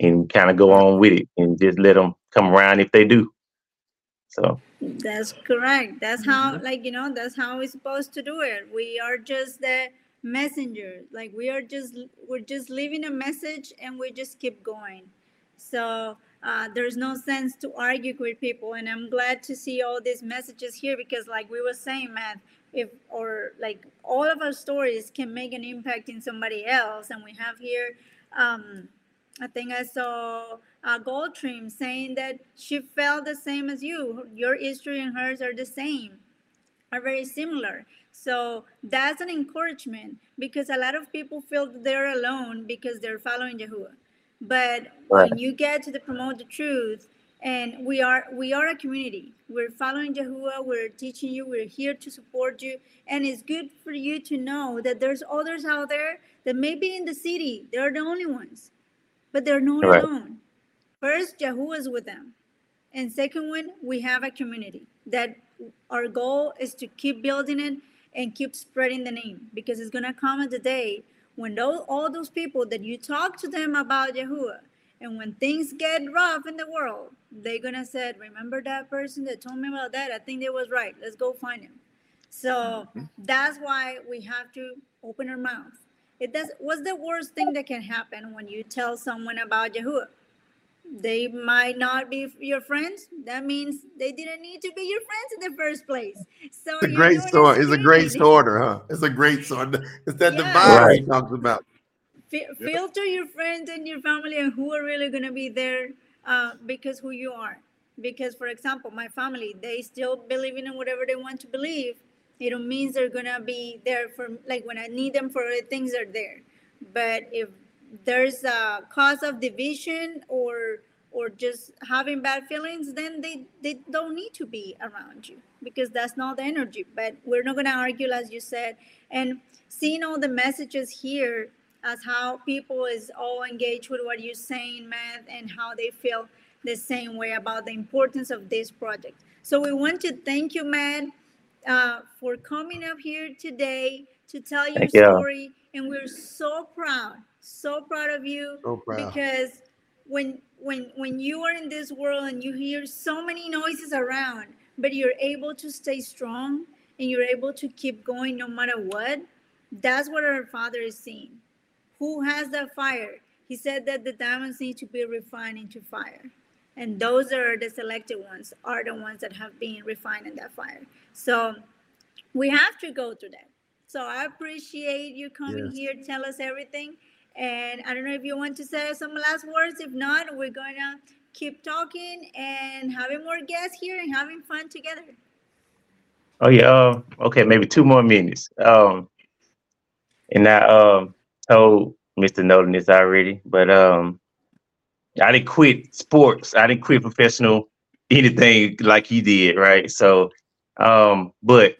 and kind of go on with it and just let them come around if they do. So That's correct. That's how, Mm-hmm. like, you know, that's how we're supposed to do it. We are just the messenger. Like, we are just, we're just leaving a message and we just keep going. So, uh, there's no sense to argue with people. And I'm glad to see all these messages here because, like we were saying, Matt, if, or like all of our stories can make an impact in somebody else. And we have here, um, I think I saw uh, Gold Trim saying that she felt the same as you. Your history and hers are the same, are very similar. So that's an encouragement because a lot of people feel they're alone because they're following Yahuwah. But Right. when you get to the promote the truth, and we are we are a community. We're following Yahuwah. We're teaching you. We're here to support you, and it's good for you to know that there's others out there that may be in the city. They're the only ones but they're not Right. alone. First, Yahuwah is with them. And second one, we have a community that our goal is to keep building it and keep spreading the name because it's going to come at the day when all those people that you talk to them about Yahuwah And when things get rough in the world, they're gonna say, "Remember that person that told me about that? I think they was right. Let's go find him." So mm-hmm. that's why we have to open our mouth. It does. What's the worst thing that can happen when you tell someone about Yahuwah? They might not be your friends. That means they didn't need to be your friends in the first place. So It's a great story. It's a great screening. story, huh? It's a great story. It's that Yeah. divide he talks about. Fi- filter your friends and your family and who are really going to be there uh, because who you are. Because for example my family they still believe in whatever they want to believe. It means they're going to be there for like when i need them for other things are there. But if there's a cause of division or or just having bad feelings then they they don't need to be around you because that's not the energy. But we're not going to argue as you said. And seeing all the messages here as how people is all engaged with what you're saying matt and how they feel the same way about the importance of this project so we want to thank you matt uh, for coming up here today to tell your Thank you. story and we're so proud so proud of you So proud. because when when when you are in this world and you hear so many noises around but you're able to stay strong and you're able to keep going no matter what that's what our father is seeing who has that fire he said that the diamonds need to be refined into fire and those are the selected ones are the ones that have been refined in that fire so we have to go through that so i appreciate you coming Yes. here tell us everything and I don't know if you want to say some last words. If not, we're going to keep talking and having more guests here and having fun together. Oh yeah. Uh, okay, maybe two more minutes. Um, and I um told Mr. Noland this already, but um, I didn't quit sports. I didn't quit professional anything like he did, right? So, um, but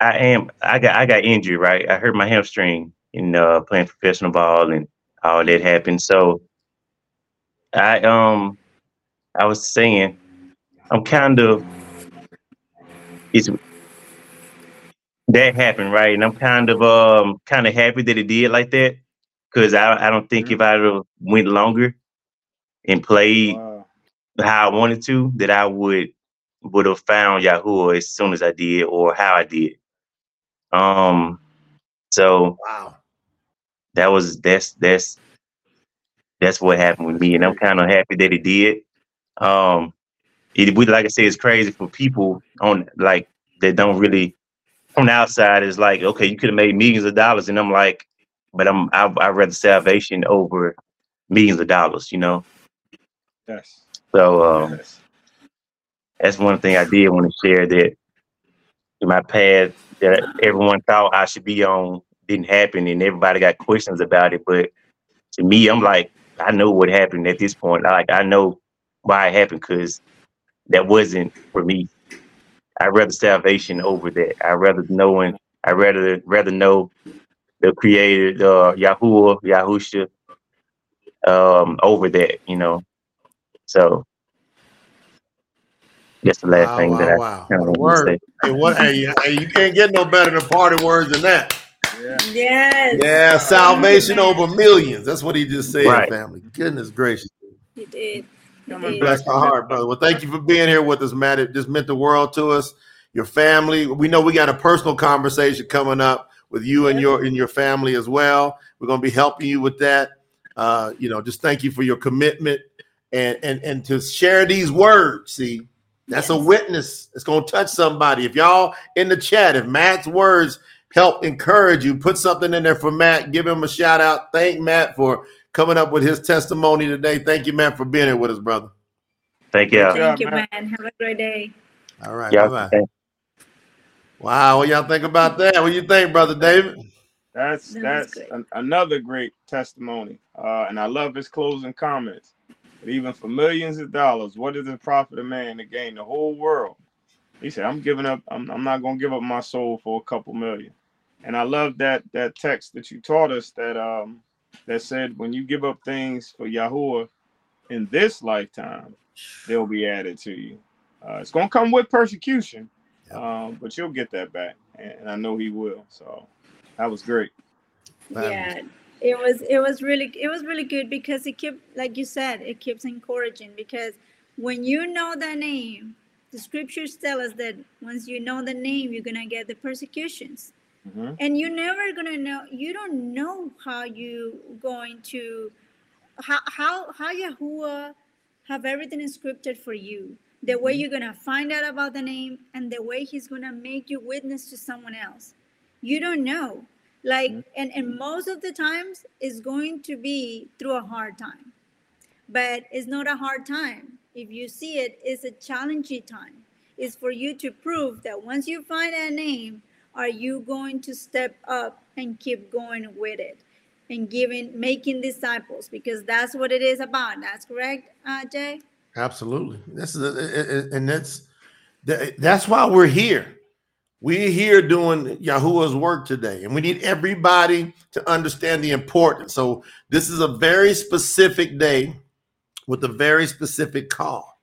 I am. I got. I got injured, right? I hurt my hamstring in uh, playing professional ball, and all that happened. So, I um, I was saying, I'm kind of it's that happened, right? And I'm kind of um kind of happy that it did like that because I I don't think if I'd have went longer and played Wow. how I wanted to, that I would would have found Yahuwah as soon as I did or how I did. Um, so Wow. that was that's that's that's what happened with me, and I'm kind of happy that it did. Um, it would like I said, it's crazy for people on like that don't really from the outside. is like okay, you could have made millions of dollars, and I'm like, but I'm I I rather salvation over millions of dollars, you know. Yes. So um, yes. that's one thing I did want to share that in my path that everyone thought I should be on didn't happen, and everybody got questions about it. But to me, I'm like, I know what happened at this point. Like I know why it happened because that wasn't for me. I rather salvation over that. I'd rather knowing. I rather rather know the Creator, uh, Yahuwah, Yahusha, um, over that. You know. So that's the last Wow, thing that wow, I wow. kind of want to say. Hey, what, hey, hey, you can't get no better than party words than that. Yeah. Yes. Yeah, salvation over millions. That's what he just said, Right. family. Goodness gracious. You did. You Coming did. back Bless my heart, brother. Well, thank you for being here with us, Matt. It just meant the world to us. Your family. We know we got a personal conversation coming up with you and your and your family as well. We're gonna be helping you with that. Uh, you know, just thank you for your commitment and and and to share these words. See, that's a witness. It's gonna touch somebody. If y'all in the chat, if Matt's words help encourage you, put something in there for Matt. Give him a shout out. Thank Matt for coming up with his testimony today. Thank you, man, for being here with us, brother. Thank you. Thank you, man. man. Have a great day. All right. Yeah. bye-bye. Wow. What y'all think about that? What you think, brother David? That's That that's an, another great testimony, uh, and I love his closing comments. But even for millions of dollars, what does it profit a man to gain the whole world? He said, "I'm giving up. I'm, I'm not going to give up my soul for a couple million. And I love that that text that you taught us that um that said when you give up things for Yahuwah in this lifetime, they'll be added to you. Uh, it's going to come with persecution, Yep. um, but you'll get that back, and, and I know he will. So that was great. Yeah. it was it was really it was really good because it kept like you said it keeps encouraging because when you know the name the scriptures tell us that once you know the name you're gonna get the persecutions hmm and you're never gonna know you don't know how you going to how how how Yahuwah have everything scripted for you. The way Mhm. you're gonna find out about the name and the way he's gonna make you witness to someone else. You don't know. Like Mhm. and and most of the times it's going to be through a hard time. But it's not a hard time. If you see it it's a challenging time. It's for you to prove that once you find a name are you going to step up and keep going with it and giving making disciples because that's what it is about that's correct uh, jay Absolutely. This is a, and that's that's why we're here. We're here doing Yahuwah's work today, and we need everybody to understand the importance. So this is a very specific day with a very specific call.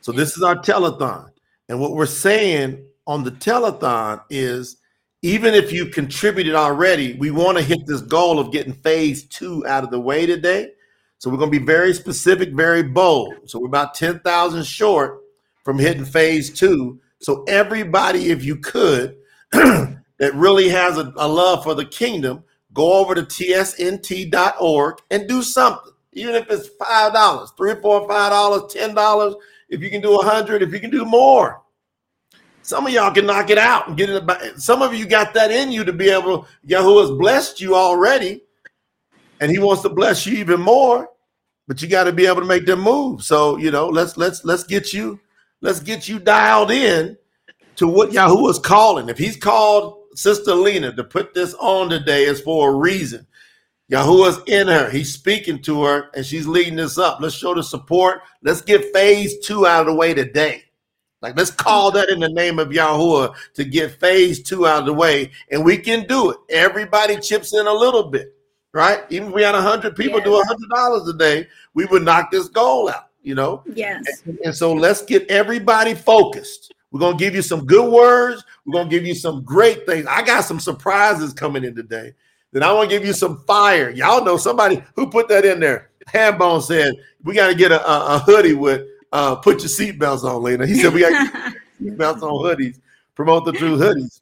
So this is our telethon, and what we're saying on the telethon is, even if you've contributed already, we want to hit this goal of getting phase two out of the way today. So we're going to be very specific, very bold. So we're about 10,000 short from hitting phase two. So everybody, if you could, (clears throat) that really has a, a love for the kingdom, go over to tsnt.org and do something. Even if it's five dollars, three four, five dollars, ten dollars. If you can do a hundred, if you can do more. Some of y'all can knock it out and get it about some of you got that in you to be able, Yahuwah has blessed you already and he wants to bless you even more but you got to be able to make them move. So you know let's let's let's get you let's get you dialed in to what Yahuwah is calling. If he's called sister Lina to put this on today is for a reason. Yahuwah is in her. He's speaking to her and she's leading this up. Let's show the support. Let's get phase two out of the way today like let's call that in the name of Yahuwah to get phase two out of the way, and we can do it. Everybody chips in a little bit, right? Even if we had a hundred people do a hundred dollars a day, we would knock this goal out, you know. yes And so let's get everybody focused. We're gonna give you some good words. We're gonna give you some great things. I got some surprises coming in today. Then I want to give you some fire. Y'all know somebody who put that in there. Hambone said we got to get a, a, a hoodie with uh, "Put your seatbelts on, Lina." He said we got (laughs) seatbelts on hoodies. Promote the true hoodies.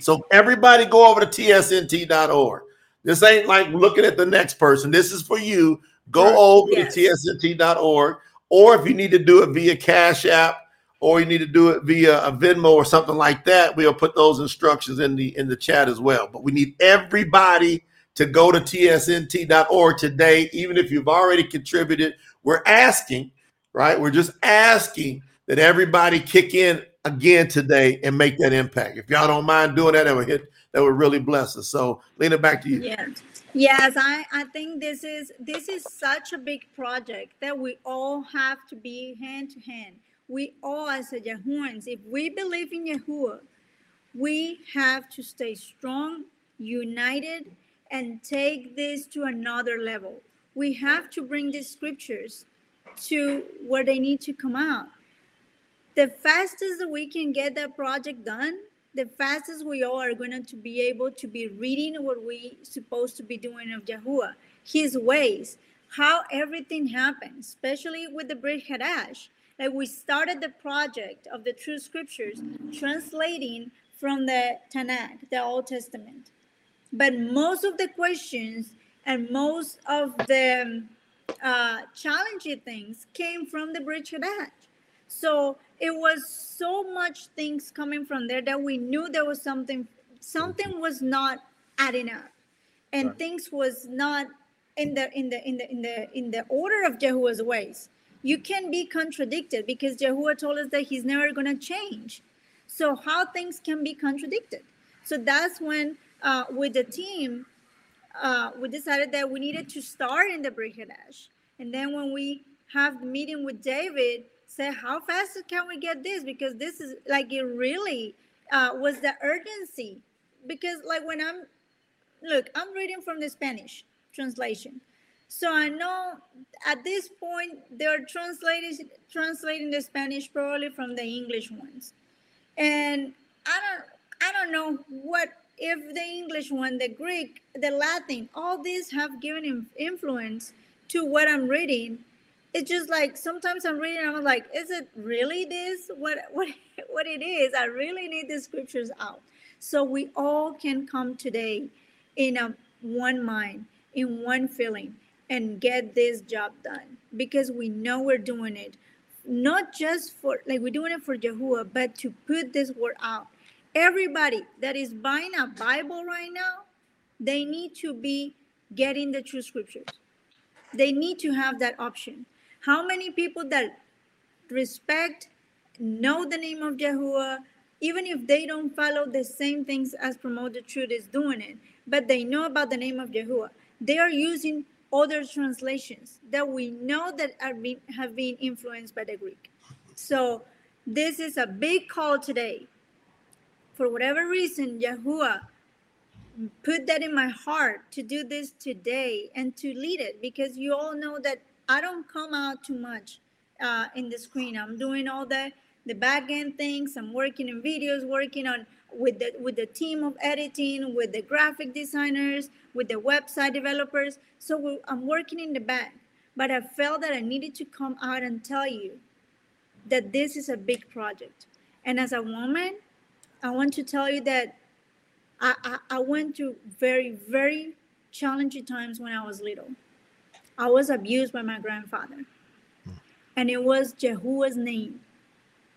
So everybody go over to tsnt.org. This ain't like looking at the next person. This is for you. Go Right. over Yes. to tsnt.org, or if you need to do it via Cash App, or you need to do it via a Venmo or something like that, we'll put those instructions in the in the chat as well. But we need everybody to go to tsnt.org today, even if you've already contributed. We're asking, right? We're just asking that everybody kick in again today and make that impact. If y'all don't mind doing that, that would hit that would really bless us. So Lina, back to you. Yes. Yes, I, I think this is this is such a big project that we all have to be hand to hand. We all as Yahuans, if we believe in Yahuwah, we have to stay strong, united, and take this to another level. We have to bring these scriptures to where they need to come out. The fastest we can get that project done, the fastest we all are going to be able to be reading what we supposed to be doing of Yahuwah, His ways, how everything happened, especially with the Briyt Hadash. Like we started the project of the true scriptures, translating from the Tanakh, the Old Testament. But most of the questions and most of the uh, challenging things came from the Briyt Hadash. So it was so much things coming from there that we knew there was something something was not adding up and Right. things was not in the in the in the in the in the order of Yahuwah's ways. You can be contradicted because Jehovah told us that he's never going to change. So how things can be contradicted? So that's when uh, with the team uh, we decided that we needed to start in the Briyt Hadash. And then when we have the meeting with David, say how fast can we get this? Because this is like it really uh, was the urgency. Because like when I'm look, I'm reading from the Spanish translation. So I know at this point they're translating translating the Spanish probably from the English ones. And I don't I don't know what if the English one, the Greek, the Latin, all these have given influence to what I'm reading. It's just like sometimes I'm reading, I'm like, is it really this? What (laughs) what what it is? I really need the scriptures out. So we all can come today in a one mind, in one feeling, and get this job done because we know we're doing it not just for like we're doing it for Yahuwah, but to put this word out. Everybody that is buying a Bible right now, they need to be getting the true scriptures. They need to have that option. How many people that respect, know the name of Yahuwah, even if they don't follow the same things as Promote the Truth is doing it, but they know about the name of Yahuwah, they are using other translations that we know that have been influenced by the Greek. So this is a big call today. For whatever reason, Yahuwah put that in my heart to do this today and to lead it because you all know that I don't come out too much uh, in the screen. I'm doing all the the back end things. I'm working in videos, working on with the with the team of editing, with the graphic designers, with the website developers. So I'm working in the back, but I felt that I needed to come out and tell you that this is a big project. And as a woman, I want to tell you that I, I, I went through very, very challenging times when I was little. I was abused by my grandfather. Hmm. And it was Yahuwah's name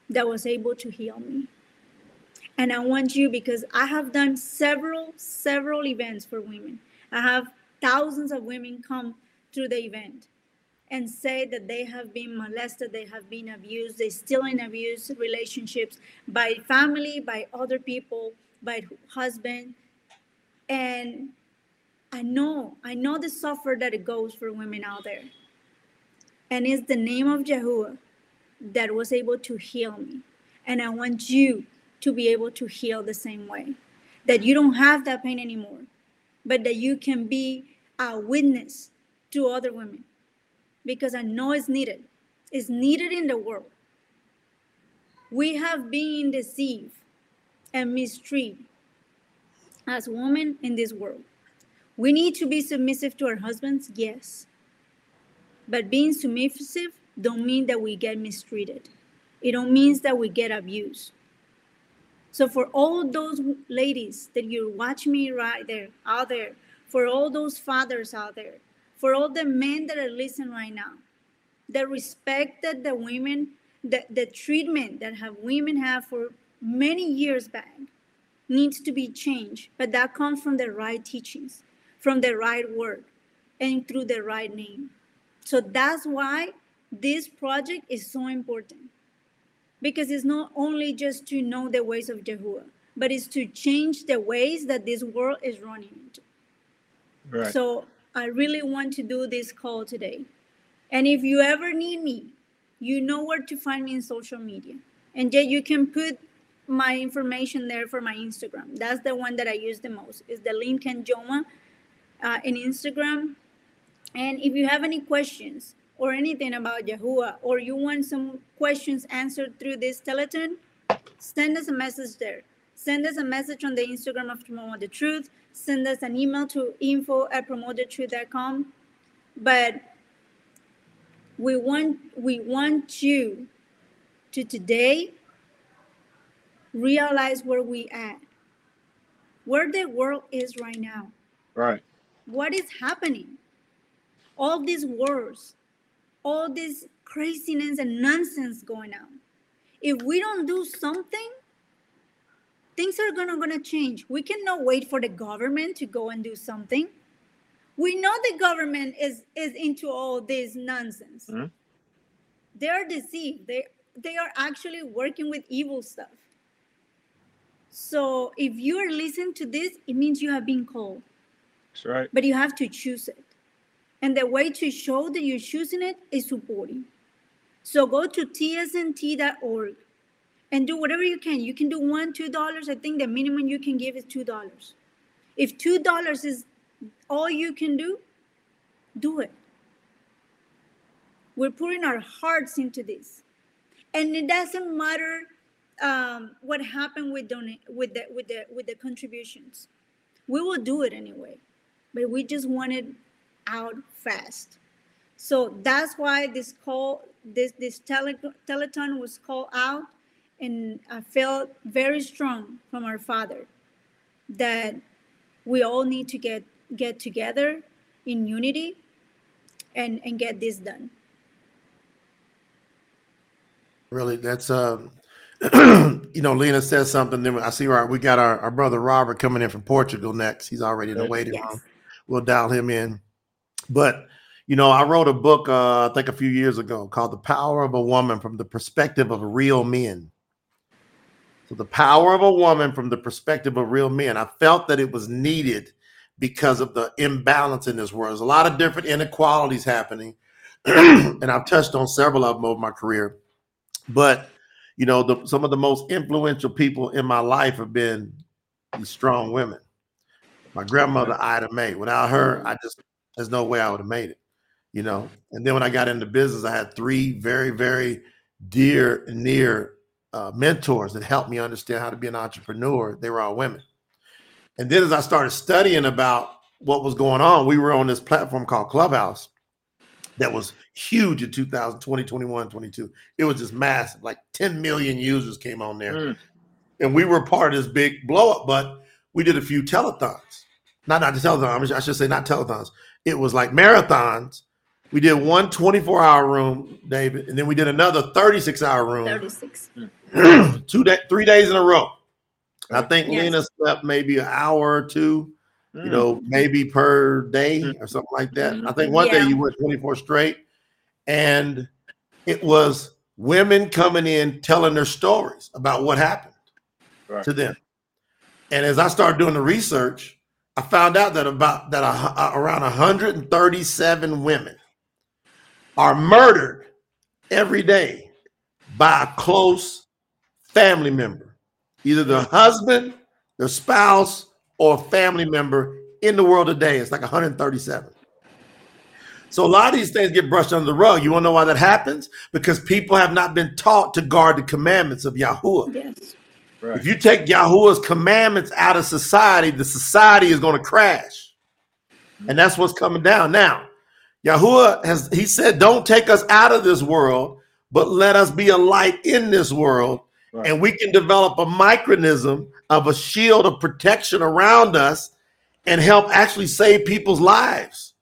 that was able to heal me. And I want you because I have done several, several events for women. I have thousands of women come through the event and say that they have been molested, they have been abused, they're still in abuse relationships by family, by other people, by husband. And I know, I know the suffer that it goes for women out there. And it's the name of Yahuwah that was able to heal me. And I want you to be able to heal the same way. That you don't have that pain anymore, but that you can be a witness to other women. Because I know it's needed. It's needed in the world. We have been deceived and mistreated as women in this world. We need to be submissive to our husbands, yes. But being submissive don't mean that we get mistreated. It don't means that we get abused. So for all those ladies that you watch me right there, out there, for all those fathers out there, for all the men that are listening right now, the respect that the women, the, the treatment that have women have for many years back needs to be changed. But that comes from the right teachings, from the right word, and through the right name. So that's why this project is so important because it's not only just to know the ways of Yahuwah, but it's to change the ways that this world is running into. Right. So I really want to do this call today. And if you ever need me, you know where to find me in social media. And yet you can put my information there for my Instagram. That's the one that I use the most. Is the Lincoln Joma uh, in Instagram. And if you have any questions, or anything about Yahuwah, or you want some questions answered through this teleton, send us a message there. Send us a message on the Instagram of Promote the Truth. Send us an email to info at promotethetruth.com. But we want we want you to today realize where we at, where the world is right now. Right. What is happening? All these wars, all this craziness and nonsense going on. If we don't do something, things are gonna gonna change. We cannot wait for the government to go and do something. We know the government is is into all this nonsense. Mhm. They are deceived. They they are actually working with evil stuff. So if you are listening to this, it means you have been called, That's right. but you have to choose it. And the way to show that you're choosing it is supporting. So go to tsnt.org and do whatever you can. You can do one, two dollars. I think the minimum you can give is two dollars. If two dollars is all you can do, do it. We're putting our hearts into this, and it doesn't matter um, what happened with donate with the with the with the contributions. we will do it anyway. But we just want it out fast. So that's why this call, this this tele, telethon was called out, and I felt very strong from our father that we all need to get get together in unity and and get this done. Really, that's uh, (clears throat) you know, Lina says something. Then I see our we got our, our brother Robert coming in from Portugal next. He's already in the waiting Yes. room. We'll dial him in. But you know, I wrote a book uh, I think a few years ago called "The Power of a Woman from the Perspective of Real Men." So, the power of a woman from the perspective of real men. I felt that it was needed because of the imbalance in this world. There's a lot of different inequalities happening, (clears throat) and I've touched on several of them over my career. But you know, the, some of the most influential people in my life have been these strong women. My grandmother Ida Mae. Without her, mm-hmm. I just there's no way I would have made it. You know. And then when I got into business, I had three very, very dear near uh, mentors that helped me understand how to be an entrepreneur. They were all women. And then as I started studying about what was going on, we were on this platform called Clubhouse that was huge in 2020, 21, 22. It was just massive. Like 10 million users came on there. Mm. And we were part of this big blow up, but we did a few telethons. Not not the telethon, I should say not telethons. It was like marathons. We did one 24 hour room, David, and then we did another 36 hour room 36. (clears throat) two day, three days in a row. I think Yes. Lina slept maybe an hour or two, you Mm. know, maybe per day Mm. or something like that. I think one day you went 24 straight, and it was women coming in telling their stories about what happened Right. to them. And as I started doing the research, I found out that about that a, hu- around 137 women are murdered every day by a close family member, either the husband, the spouse, or a family member in the world today. It's like 137. So a lot of these things get brushed under the rug. You want to know why that happens? Because people have not been taught to guard the commandments of Yahuwah. Yes. Right. If you take Yahuwah's commandments out of society, the society is going to crash. And that's what's coming down now. Yahuwah has, he said, don't take us out of this world, but let us be a light in this world. Right. And we can develop a micronism of a shield of protection around us and help actually save people's lives.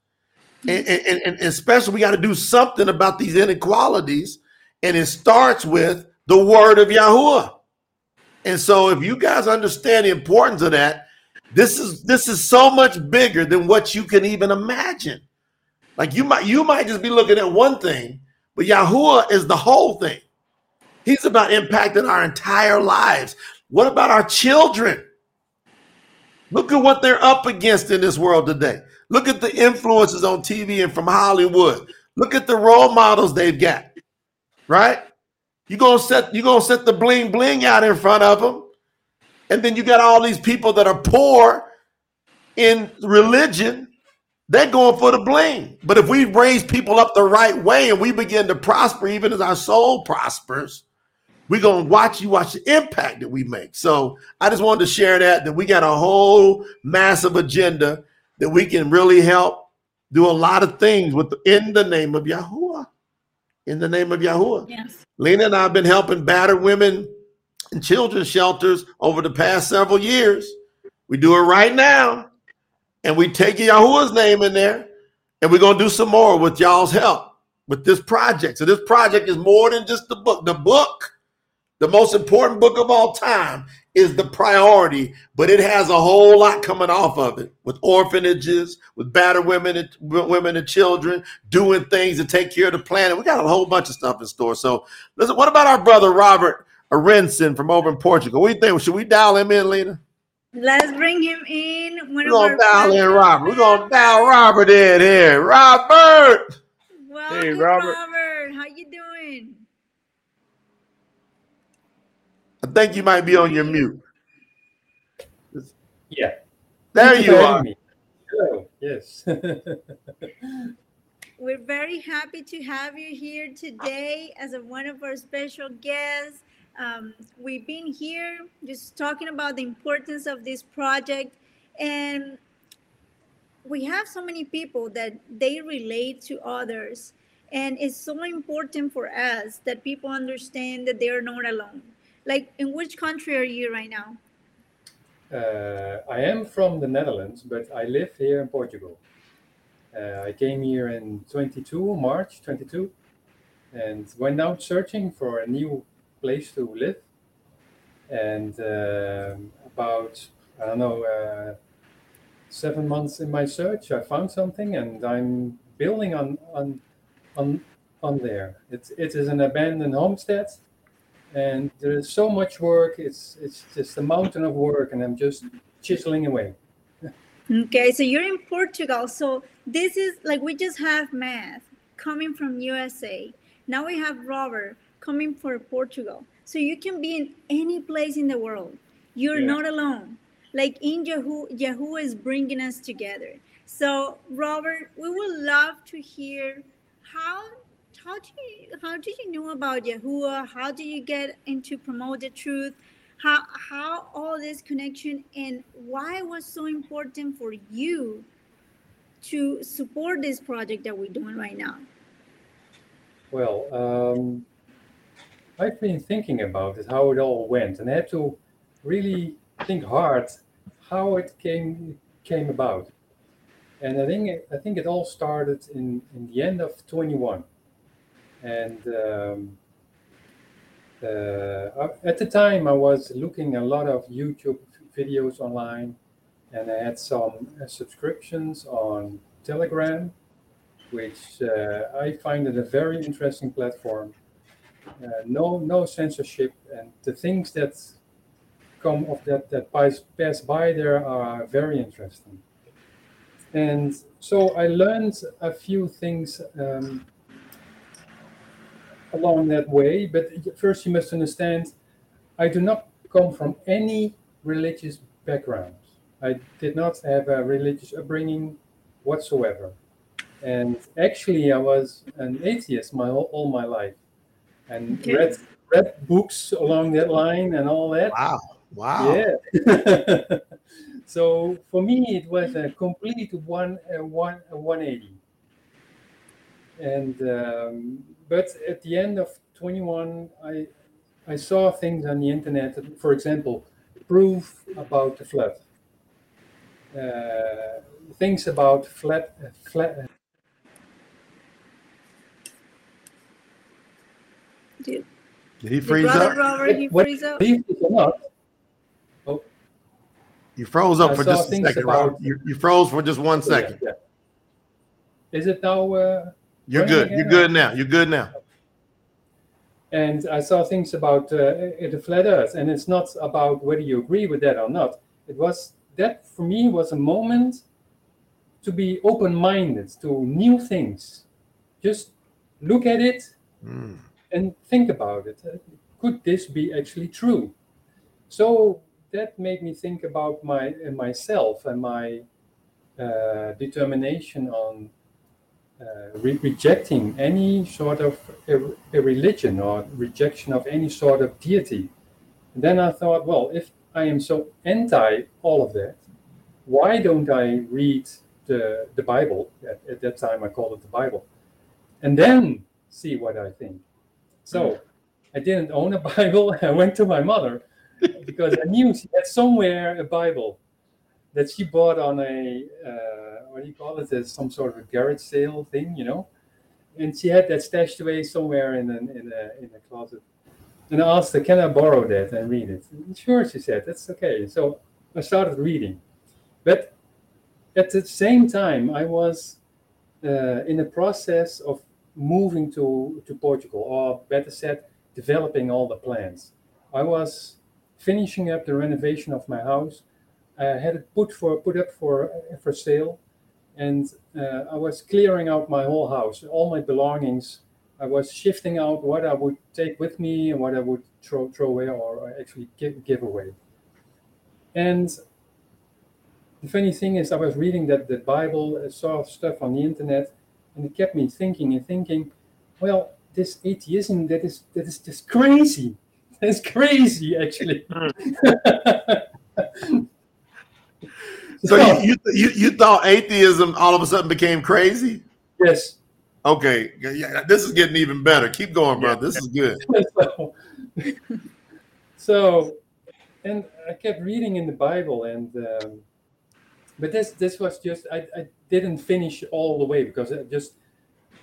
And, and, and- especially, we got to do something about these inequalities. And it starts with the word of Yahuwah. And so if you guys understand the importance of that, this is this is so much bigger than what you can even imagine. Like you might you might just be looking at one thing, but Yahuwah is the whole thing. He's about impacting our entire lives. What about our children? Look at what they're up against in this world today. Look at the influences on TV and from Hollywood. Look at the role models they've got. Right? You're gonna set you're gonna set the bling bling out in front of them, and then you got all these people that are poor in religion. They're going for the bling. But if we raise people up the right way and we begin to prosper, even as our soul prospers, we're gonna watch you watch the impact that we make. So I just wanted to share that that we got a whole massive agenda that we can really help do a lot of things with in the name of Yahuwah. In the name of Yahuwah. Yes. Lina and I have been helping battered women and children's shelters over the past several years. We do it right now. And we take Yahuwah's name in there. And we're to do some more with y'all's help with this project. So, this project is more than just the book. The book, the most important book of all time, is the priority, but it has a whole lot coming off of it with orphanages, with battered women and women and children, doing things to take care of the planet. We got a whole bunch of stuff in store. So, listen, what about our brother Robert Arenson from over in Portugal? What do you think? Should we dial him in, Lina? Let's bring him in. One We're gonna our dial in. Robert. We're gonna dial Robert in here. Robert. Welcome, Robert. Robert. How you doing? I think you might be on your mute. Yeah. There you are. me. Hello. Yes. (laughs) We're very happy to have you here today as a, one of our special guests. Um, we've been here just talking about the importance of this project, and we have so many people that they relate to others and it's so important for us that people understand that they're not alone like in which country are you right now Uh, I am from the Netherlands, but I live here in Portugal. Uh, I came here in 22, March 22, and went out searching for a new place to live. And um about, I don't know, uh, seven months in my search, I found something, and I'm building on on on on there. It, it is an abandoned homestead, and there is so much work. It's it's just a mountain of work, and I'm just chiseling away. okay so you're in portugal so this is like we just have math coming from usa now we have robert coming for portugal so you can be in any place in the world you're Yeah. not alone like in Yahuwah Yahuwah is bringing us together so robert we would love to hear how how do you how did you know about Yahuwah? How did you get into promote the truth? How how all this connection and why it was so important for you to support this project that we're doing right now? Well, um, I've been thinking about it, how it all went, and I had to really think hard how it came came about. And I think I think it all started in, in the end of 21. And um, uh, at the time, I was looking a lot of YouTube videos online, and I had some uh, subscriptions on Telegram, which uh, I find it a very interesting platform. Uh, no, no censorship, and the things that come of that that pass, pass by there are very interesting. And so I learned a few things um, along that way. But first, you must understand, I do not come from any religious background. I did not have a religious upbringing whatsoever. And actually, I was an atheist my whole, all my life, and Okay. read read books along that line and all that. Wow. Wow. Yeah. (laughs) so for me, it was a complete one, uh, one, uh, 180. And um, but at the end of 21, I I saw things on the internet. For example, proof about the flood. Uh, things about flat, uh, flat. Did, Did he freeze brother up? Robert he What- freeze up? Believe it or not, You froze up I for just a second, about- Rob. You, you froze for just one second. Yeah, yeah. Is it now? Uh, You're good. You're good now. You're good now. and I saw things about uh, the flat Earth, and it's not about whether you agree with that or not. It was that for me was a moment to be open-minded to new things. Just look at it Mm. And think about it. Could this be actually true? So that made me think about my uh, myself and my uh, determination on uh, re- rejecting any sort of a, a religion or rejection of any sort of deity. And then I thought, well, if I am so anti all of that, why don't I read the, the Bible? At, at that time, I called it the Bible. And then see what I think. So I didn't own a (laughs) Bible. I went to my mother because I knew she had somewhere a Bible that she bought on a uh, what do you call it? As some sort of a garage sale thing, you know. And she had that stashed away somewhere in an, in a in a closet. And I asked her, "Can I borrow that and read it?" Sure, she said. That's okay. So I started reading, but at the same time, I was uh, in the process of moving to to Portugal, or better said, developing all the plans. I was finishing up the renovation of my house. I had it put for put up for for sale, and uh, I was clearing out my whole house, all my belongings. I was shifting out what I would take with me and what I would throw throw away or actually give, give away. And the funny thing is, I was reading that the Bible, saw stuff on the internet, and it kept me thinking and thinking. Well, this atheism that is that is just crazy. (laughs) That's crazy, actually. (laughs) So you, you you you thought atheism all of a sudden became crazy? yes. Okay, yeah, this is getting even better. Keep going, bro. This is good. (laughs) so, so, and I kept reading in the Bible, and um, but this this was just I, I didn't finish all the way because I just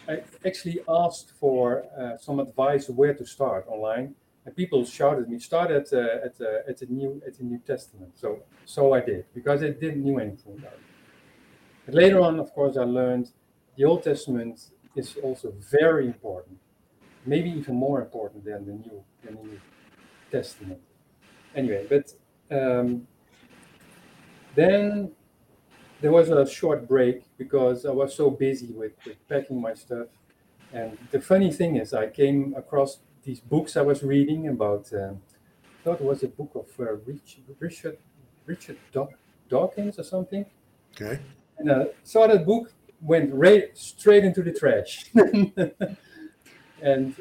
I actually asked for uh, some advice where to start online, and people shouted at me, "Start at uh, at uh, at the new at the New Testament." So so I did because I didn't knew anything about it. But later on, of course, I learned the Old Testament is also very important, maybe even more important than the New than the New Testament. Anyway, but um, then there was a short break because I was so busy with, with packing my stuff. And the funny thing is, I came across these books I was reading about. Um, I thought it was a book of uh, Richard Richard Richard Daw- Dawkins or something. Okay. And I saw that book, went right straight into the trash. (laughs) and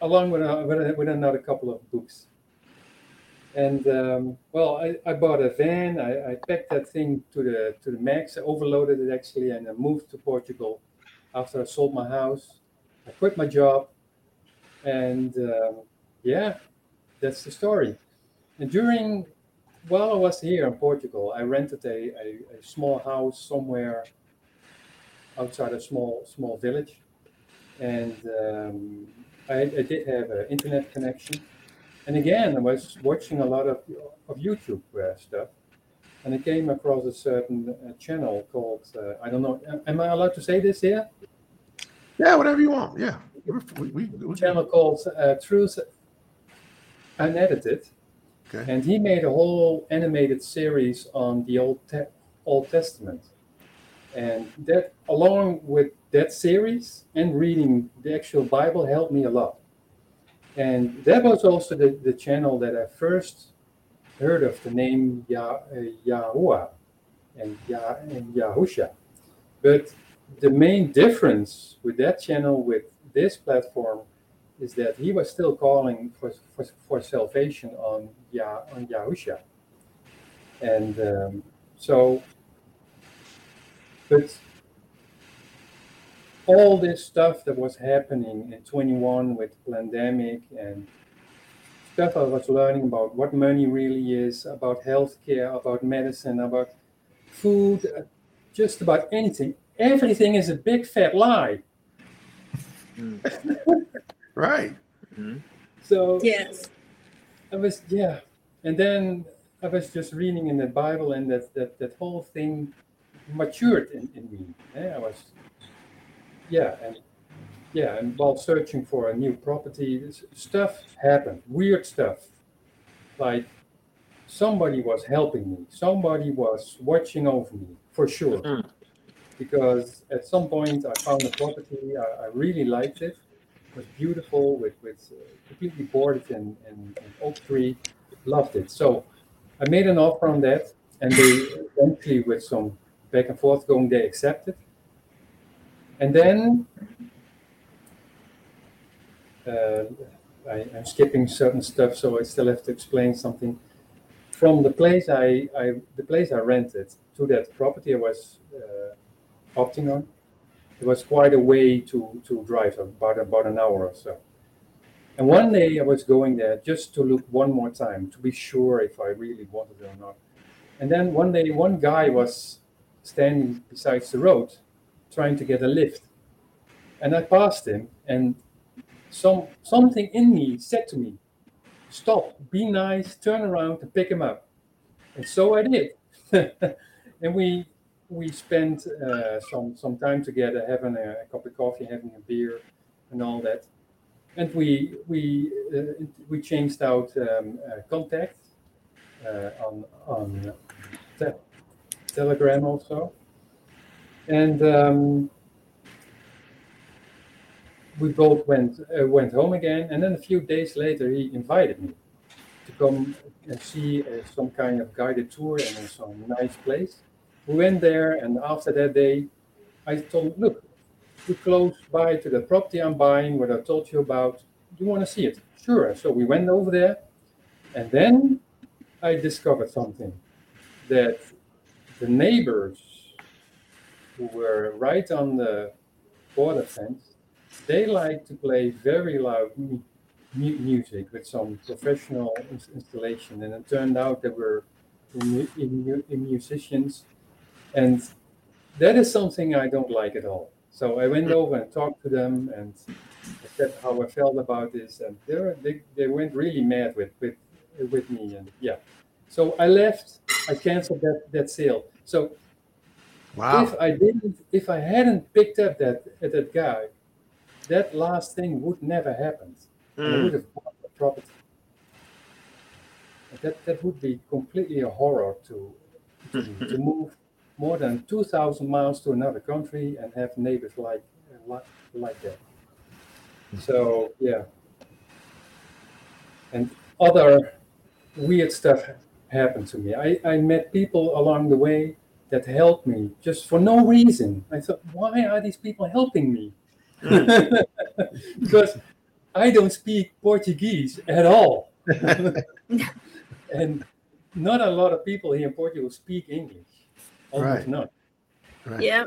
along with, uh, with another couple of books. And um, well, I, I bought a van. I, I packed that thing to the to the max. I overloaded it actually, and I moved to Portugal after I sold my house. I quit my job, and um, yeah, that's the story. And during while I was here in Portugal, I rented a, a, a small house somewhere outside a small small village, and um, I, I did have an internet connection. And again, I was watching a lot of of YouTube uh, stuff, and I came across a certain uh, channel called uh, I don't know. Am, am I allowed to say this here? Yeah, whatever you want. Yeah. We, we, we, channel called uh, Truth Unedited, Okay. and he made a whole animated series on the Old Te- Old Testament, and that along with that series and reading the actual Bible helped me a lot. And that was also the, the channel that I first heard of the name Yah, uh, and, Yah, and Yahusha. But the main difference with that channel with this platform is that he was still calling for, for, for salvation on Yah, on Yahusha. And um, so, but all this stuff that was happening in 21 with pandemic and stuff I was learning about what money really is, about healthcare, about medicine, about food, uh, just about anything. Everything is a big fat lie. (laughs) right. So Yes. I was yeah, and then I was just reading in the Bible, and that that, that whole thing matured in, in me. eh, I was yeah, and yeah, and while searching for a new property, this stuff happened, weird stuff, like somebody was helping me, somebody was watching over me for sure. Mm. Because at some point I found a property, I, I really liked it. It was beautiful with with uh, completely boarded in, in, in oak tree. Loved it. So I made an offer on that, and they eventually, with some back and forth going, they accepted. And then uh, I, I'm skipping certain stuff, so I still have to explain something. From the place I, I the place I rented to that property I was uh, opting on, it was quite a way to to drive, about about an hour or so. And one day I was going there just to look one more time to be sure if I really wanted it or not. And then one day, one guy was standing beside the road trying to get a lift. And I passed him, and some something in me said to me, Stop, be nice, turn around and pick him up. And so I did. (laughs) and we we spent uh, some some time together having a, a cup of coffee, having a beer, and all that and we we uh, we changed out um, uh, contact on on te- Telegram also, and um, we both went uh, went home again. And then a few days later, he invited me to come and see uh, some kind of guided tour in some nice place. We went there, and after that day, I told him, look, we're close by to the property I'm buying, what I told you about. Do you want to see it? Sure. So we went over there, and then I discovered something that the neighbors who were right on the border fence, they like to play very loud mu- mu- music with some professional ins- installation, and it turned out they were mu- mu- musicians, and that is something I don't like at all. So I went mm. over and talked to them and I said how I felt about this, and they were, they, they went really mad with with with me, and yeah. So I left. I canceled that that sale. So Wow. if I didn't, if I hadn't picked up that that guy, that last thing would never happened. And I Mm. would have bought the property. That that would be completely a horror to to, (laughs) to move more than two thousand miles to another country and have neighbors like like like that. So yeah, and other weird stuff happened to me. I, I met people along the way that helped me just for no reason. I thought, why are these people helping me? (laughs) because I don't speak Portuguese at all. (laughs) and not a lot of people here in Portugal speak English. Almost Right. none. Right. Yeah.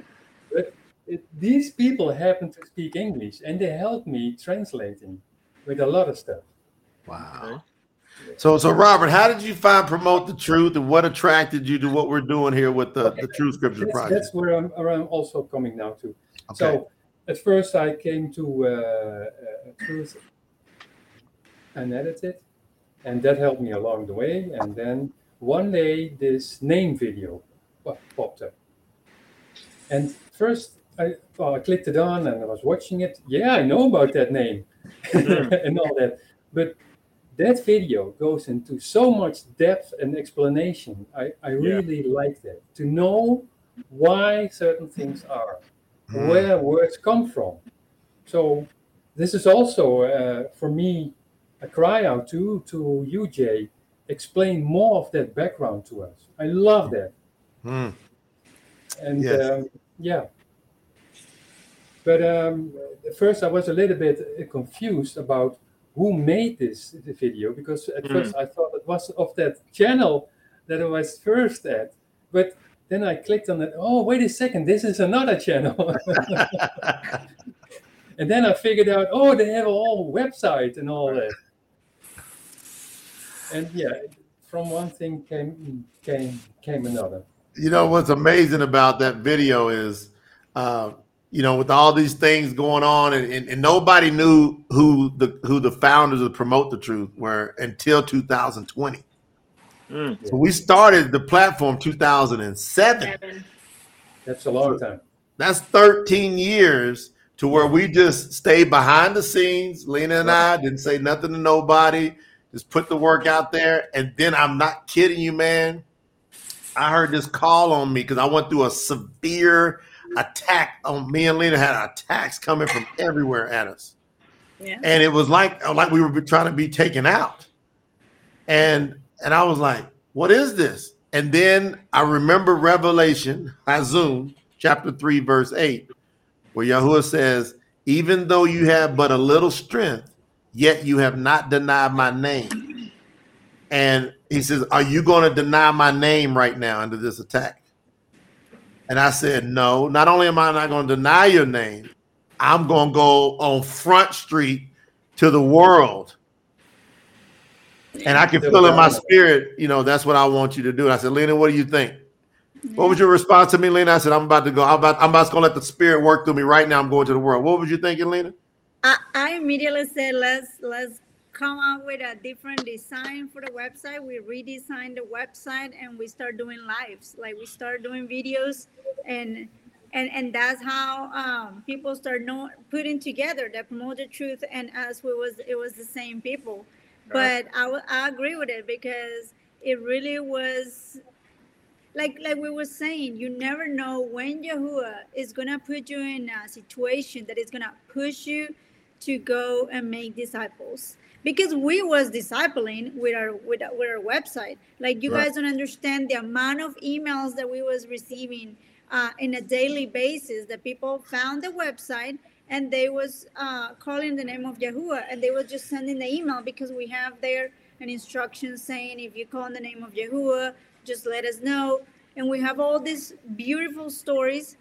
It, these people happen to speak English and they help me translating with a lot of stuff. Wow. So, so Robert, how did you find promote the truth, and what attracted you to what we're doing here with the, the True Scripture That's, Project? that's where I'm, where I'm also coming now to. Okay. So at first I came to uh, uh, Truth Unedited, and that helped me along the way. And then one day this name video popped up. And first I, well, I clicked it on and I was watching it. Yeah, I know about that name (laughs) and all that. But that video goes into so much depth and explanation. I, I really like that. To know why certain things are Mm. where words come from. So this is also uh, for me a cry out to to you, Jay. Explain more of that background to us. I love that, Mm. and Yes. um, yeah. But um, at first, I was a little bit confused about who made this video because at Mm. first I thought it was of that channel that I was first at, but then I clicked on it. Oh, wait a second, this is another channel. (laughs) and then I figured out, oh, they have a whole website and all that. And yeah, from one thing came came came another. you know what's amazing about that video is uh, you know with all these things going on and, and, and nobody knew who the who the founders of promote the truth were until 2020 Mm. so we started the platform 2007 That's a long time. that's 13 years to where we just stayed behind the scenes. Lina and i didn't say nothing to nobody. Just put the work out there. And then i'm not kidding you man. I heard this call on me because I went through a severe attack on me and Lina had attacks coming from everywhere at us. Yeah. And it was like like we were trying to be taken out. And and I was like, what is this? And then I remember Revelation, Hazum, chapter 3, verse 8, where Yahuwah says, Even though you have but a little strength, yet you have not denied my name. And he says, Are you going to deny my name right now under this attack? And I said, No, not only am I not going to deny your name, I'm going to go on Front Street to the world. And I can feel in my spirit, you know, that's what I want you to do. And I said, Lina, what do you think? What was your response to me, Lina? I said, I'm about to go. I'm about, I'm about to let the spirit work through me right now. I'm going to the world. What was you thinking, Lina? I, I immediately said let's let's come up with a different design for the website. We redesigned the website and we start doing lives. Like we start doing videos and and and that's how um, people start know, putting together that promote the truth and us we was it was the same people. But I, w- I agree with it because it really was like like we were saying, you never know when Yahuwah is gonna put you in a situation that is gonna push you to go and make disciples. Because we was discipling with our with our, with our website. Like you Right. guys don't understand the amount of emails that we was receiving uh, in a daily basis. That people found the website and they was uh, calling the name of Yahuwah and they was just sending the email because we have there an instruction saying if you call in the name of Yahuwah, just let us know. and we have all these beautiful stories.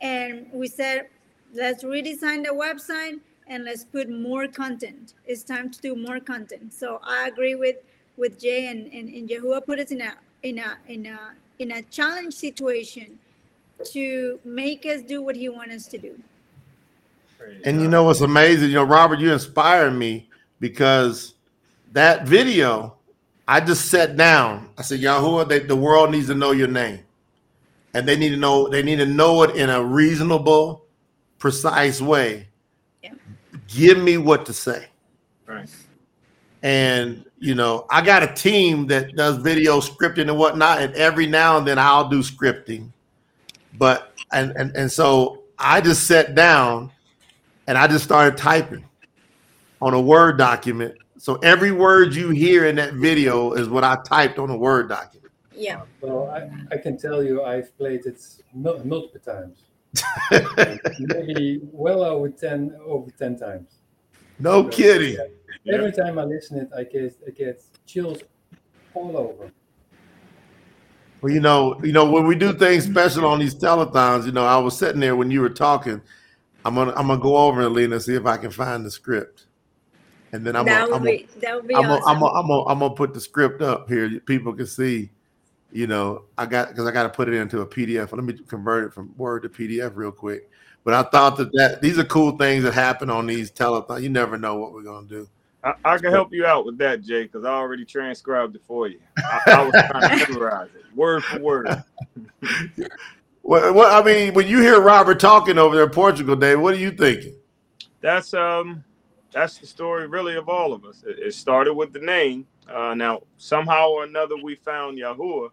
And we said, let's redesign the website and let's put more content. It's time to do more content. So I agree with with Jay and, and, and Yahuwah put us in a in a in a in a challenge situation to make us do what he wants us to do. And you know what's amazing? You know, Robert, you inspired me because that video, I just sat down. I said, Yahuwah, they, the world needs to know your name. And they need to know, they need to know it in a reasonable, precise way. Yeah. Give me what to say. Right. And you know, I got a team that does video scripting and whatnot, and every now and then I'll do scripting. But and and, and so I just sat down and I just started typing on a Word document. So every word you hear in that video is what I typed on a Word document. Yeah. Well, I, I can tell you I've played it multiple times. And Maybe well over 10, over 10 times. no So, kidding. yeah, Yeah. Every time I listen it, I get, I get chills all over. Well, you know, you know, when we do things special on these telethons, you know, I was sitting there when you were talking. I'm gonna I'm gonna go over and Lina see if I can find the script, and then I'm that gonna, would I'm gonna, be that would be I'm gonna. I'm gonna, I'm gonna, I'm gonna put the script up here. People can see. You know, I got because I got to put it into a PDF. Let me convert it from Word to PDF real quick. But I thought that that these are cool things that happen on these telethons. You never know what we're gonna do. I, I can help you out with that, Jay, because I already transcribed it for you. I, I was trying to (laughs) memorize it word for word. (laughs) Well, well, I mean, when you hear Robert talking over there in Portugal, Dave, what are you thinking? That's um, that's the story really of all of us. It, it started with the name. Uh, now somehow or another we found Yahuwah,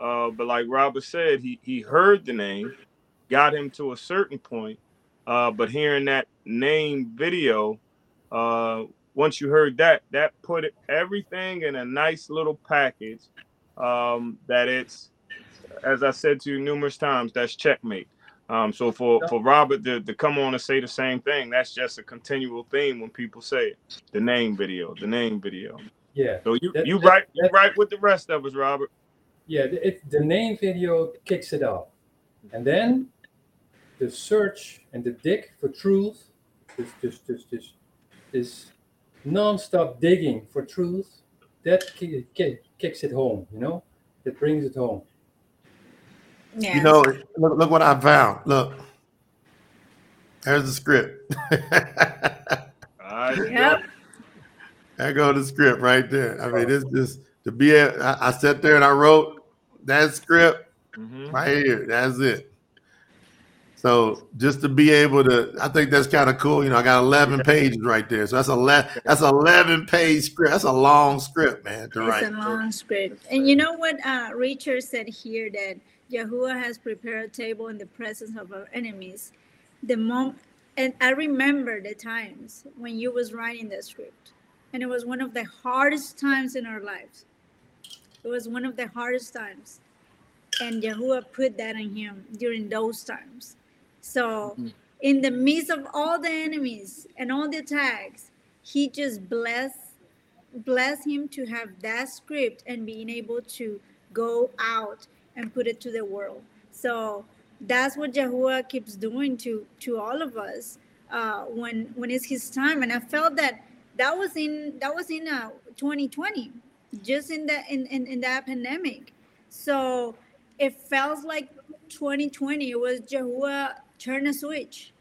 uh, but like Robert said, he he heard the name, got him to a certain point, uh, but hearing that name video, uh, once you heard that, that put it, everything in a nice little package. Um, that it's, as I said to you numerous times, that's checkmate. Um, so for, for Robert to, to come on and say the same thing, that's just a continual theme when people say it. The name video, the name video. Yeah, So you That- you that- right you right with the rest of us, Robert. Yeah. The, it, the name video kicks it off, and then the search and the dig for truth, this this this this, this non-stop digging for truth, that ki- ki- kicks it home. You know, that brings it home. yeah. You know, look, look what I found. Look, there's the script. All right. Yep. there go the script right there. I mean, it's just to be. A, I, I sat there and I wrote that script Mhm. right here. That's it. So just to be able to, I think that's kind of cool. You know, I got 11 pages right there. So that's a le- that's 11 page script. That's a long script, man, to It's write. a long script. And you know what uh, Richard said here that Yahuwah has prepared a table in the presence of our enemies. The mom and I remember the times when you was writing the script. And it was one of the hardest times in our lives. It was one of the hardest times. And Yahuwah put that in him during those times. So in the midst of all the enemies and all the attacks, he just blessed bless him to have that script and being able to go out and put it to the world. So that's what Yahuwah keeps doing to to all of us uh, when when it's His time. And I felt that that was in that was in uh, 2020, just in the in, in in that pandemic. So it felt like 2020. Was Yahuwah turn a switch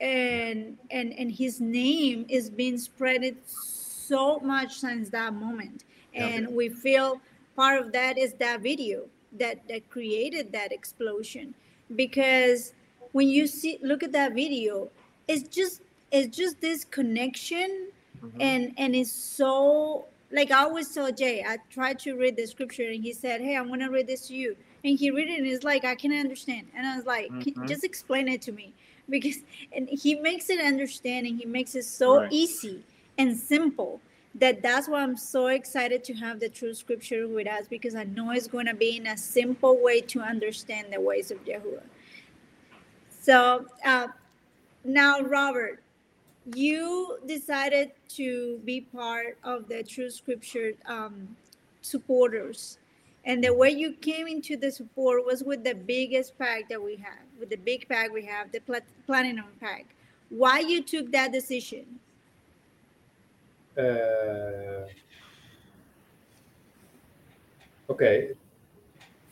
and and and his name is being spreaded so much since that moment and we feel part of that is that video that that created that explosion because when you see look at that video it's just it's just this connection Mhm. and and it's so like I always tell Jay, I tried to read the scripture and he said, Hey, I'm gonna read this to you. And he read it and it's like I can't understand. And I was like, "Can- Mhm. just explain it to me. (laughs) Because and he makes it understanding, he makes it so Right. easy and simple that that's why I'm so excited to have the true scripture with us because I know it's going to be in a simple way to understand the ways of Yahuwah. So uh, now, Robert, you decided to be part of the True Scripture um, supporters, And the way you came into the support was with the biggest pack that we have, with the big pack we have, the plat- platinum pack. Why you took that decision? Uh, okay.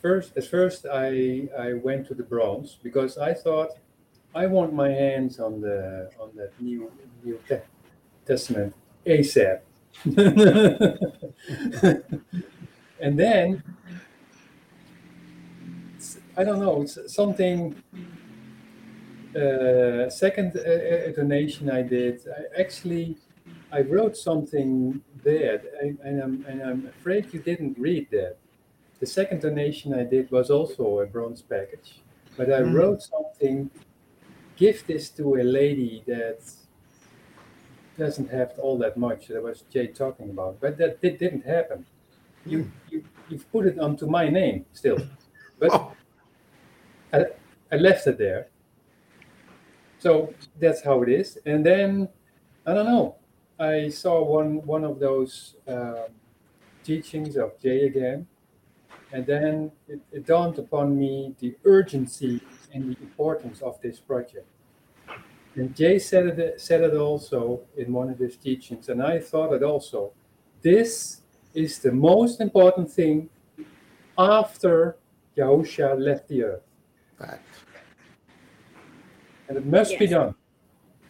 First, at first, I I went to the bronze because I thought I want my hands on the on that new New Te- Testament ASAP. (laughs) and then I don't know it's something. Uh, second uh, uh, donation I did, I actually I wrote something there, and, and, I'm, and I'm afraid you didn't read that. The second donation I did was also a bronze package, but I Mm. wrote something. Give this to a lady that doesn't have all that much. That was Jay talking about, but that did, didn't happen. You you you've put it onto my name still, but Oh, I, I left it there. So that's how it is. And then I don't know. I saw one one of those um, teachings of Jay again, and then it, it dawned upon me the urgency and the importance of this project. And Jay said it said it also in one of his teachings, and I thought it also. This is the most important thing after Yahusha left the earth, fact. and it must be done.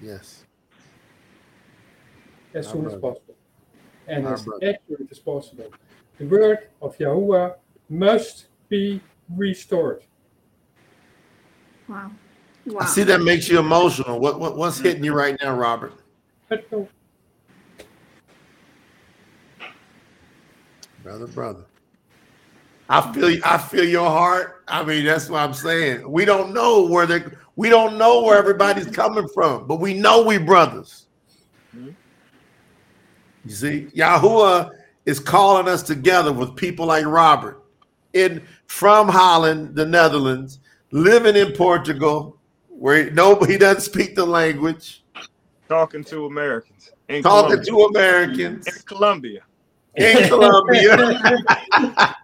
Yes. as Our soon as possible and Our as brother. accurate as possible. The word of Yahuwah must be restored. Wow. I see that makes you emotional. What, what what's hitting you right now, Robert? Brother, brother. I feel I feel your heart. I mean, that's what I'm saying. We don't know where they we don't know where everybody's coming from, but we know we brothers. You see, Yahuwah is calling us together with people like Robert in from Holland, the Netherlands, living in Portugal, where no he doesn't speak the language, Talking to Americans in talking Colombia. to Americans in Colombia. in Colombia. (laughs)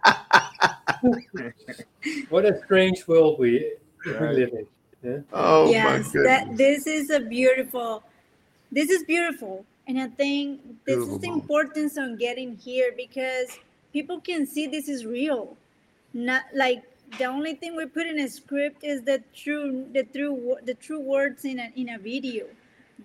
what a strange world we, we live in. Yeah? oh yes, my goodness. that this is a beautiful. This is beautiful, and I think this Beautiful is the importance on getting here because people can see this is real. Not like the only thing we put in a script is the true, the true, the true words in a in a video,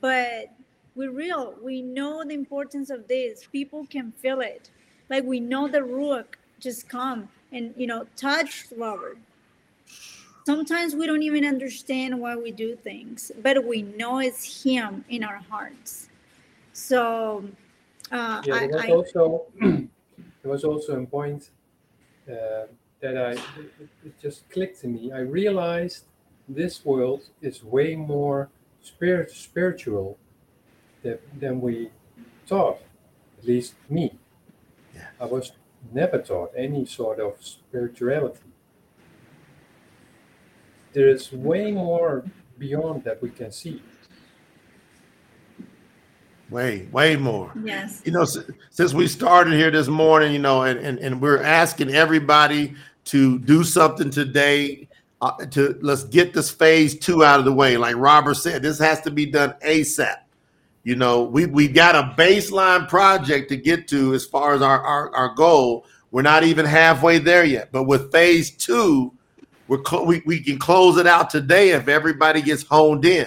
but we're real. We know the importance of this. People can feel it. Like we know the ruach just come and you know touch Robert sometimes we don't even understand why we do things, but we know it's Him in our hearts. So, uh, Yeah, there was I, I, also (clears throat) there was also a point uh, that I it, it just clicked to me. I realized this world is way more spirit spiritual than, than we thought. At least me. Yes. I was never taught any sort of spirituality. There is way more beyond that we can see. Way, way more. yes, You know, since we started here this morning, you know, and, and, and we're asking everybody to do something today uh, to let's get this phase two out of the way. Like Robert said, this has to be done ASAP. You know, we we got a baseline project to get to as far as our, our, our goal. We're not even halfway there yet. But with phase two, we're cl- we, we can close it out today if everybody gets honed in.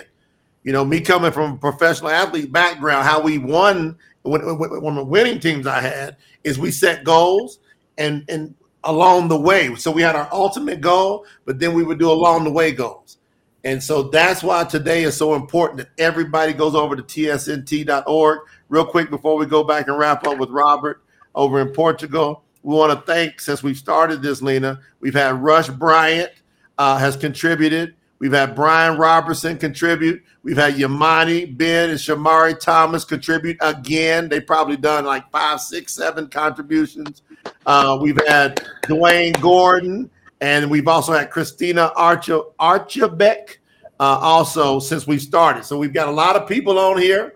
You know, me coming from a professional athlete background, how we won when, when the winning teams I had is we set goals and and along the way. So we had our ultimate goal, but then we would do along the way goals. And so that's why today is so important that everybody goes over to tsnt.org. Real quick before we go back and wrap up with Robert over in Portugal, we want to thank since we started this, Lina. We've had Rush Bryant uh, has contributed. We've had Brian Robertson contribute. We've had Yamani, Ben, and Shamari Thomas contribute again. They probably done like five, six, seven contributions. Uh, we've had Dwayne Gordon, and we've also had Christina Archer Archibek uh, also since we started. So we've got a lot of people on here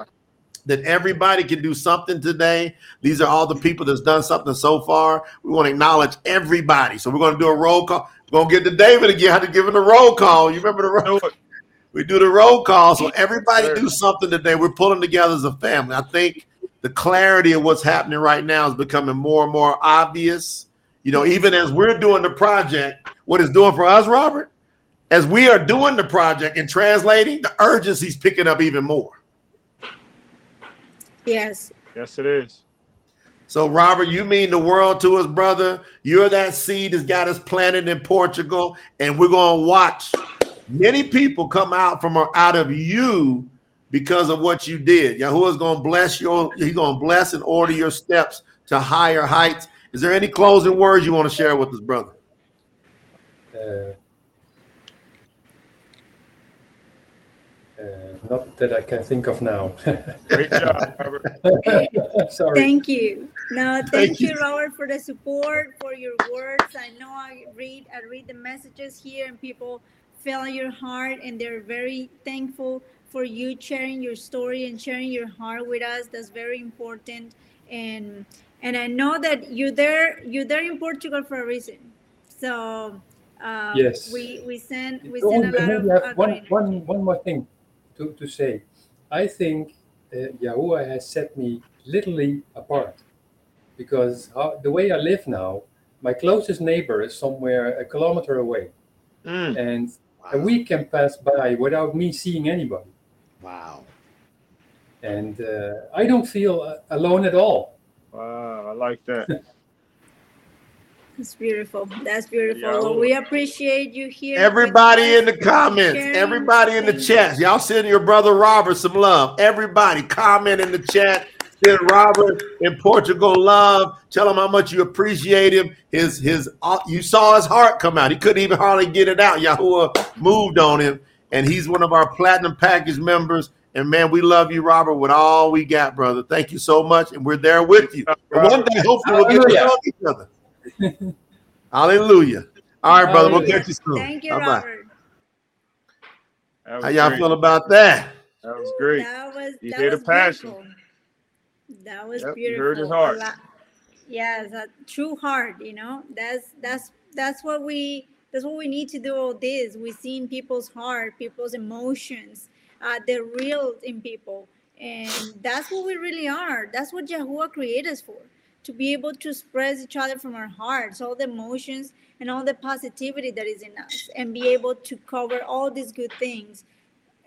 that everybody can do something today. These are all the people that's done something so far. We want to acknowledge everybody. So we're going to do a roll call. We're going to get to David again. I How to give him a roll call. You remember the roll? (laughs) We do the roll call. So everybody do something today. We're pulling together as a family. I think the clarity of what's happening right now is becoming more and more obvious. You know, even as we're doing the project, what it's doing for us, Robert, as we are doing the project and translating, the urgency's picking up even more. Yes. Yes, it is. So, Robert, you mean the world to us, brother. You're that seed that's got us planted in Portugal, and we're going to watch many people come out from out of you because of what you did. Yahuwah's going to bless your. He's going to bless and order your steps to higher heights. Is there any closing words you want to share with us, brother? Uh, uh, not that I can think of now. (laughs) Great job, Robert. (laughs) Sorry. Thank you. No, thank, Thank you, you. Robert, for the support, for your words. I know I read I read the messages here and people feel your heart and they're very thankful for you sharing your story and sharing your heart with us. That's very important. And and I know that you're there you're there in Portugal for a reason. So um, Yes. we we send we Oh, send a lot of maybe I have one, agreement. one, one more thing to, to say. I think uh, Yahuwah has set me literally apart because how, the way I live now, my closest neighbor is somewhere a kilometer away, Mm. and a week can pass by without me seeing anybody. Wow. And uh, I don't feel uh, alone at all. Wow, I like that. (laughs) That's beautiful. That's beautiful. Yeah. Well, we appreciate you here. Everybody in the comments, sharing. everybody in the chat, y'all send your brother Robert some love. Everybody comment in the chat. Send Robert in Portugal love. Tell him how much you appreciate him. His his uh, you saw his heart come out. He couldn't even hardly get it out. Yahuwah moved on him, and he's one of our platinum package members. And man, we love you, Robert, with all we got, brother. Thank you so much, and we're there with you. And one day, hopefully, we'll get to Hallelujah. know each other. Hallelujah. All right, brother. We'll catch you soon. Thank you, Bye-bye. Robert. How y'all great. feel about that? That was great. That was You that hear the was passion. beautiful. That was Yep, you beautiful. heard his heart. lot- Yes, a true heart. You know, that's that's that's what we that's what we need to do. All this we see in people's heart, people's emotions, uh, the real in people, and that's what we really are. That's what Yahuwah created us for. To be able to express each other from our hearts, all the emotions and all the positivity that is in us, and be able to cover all these good things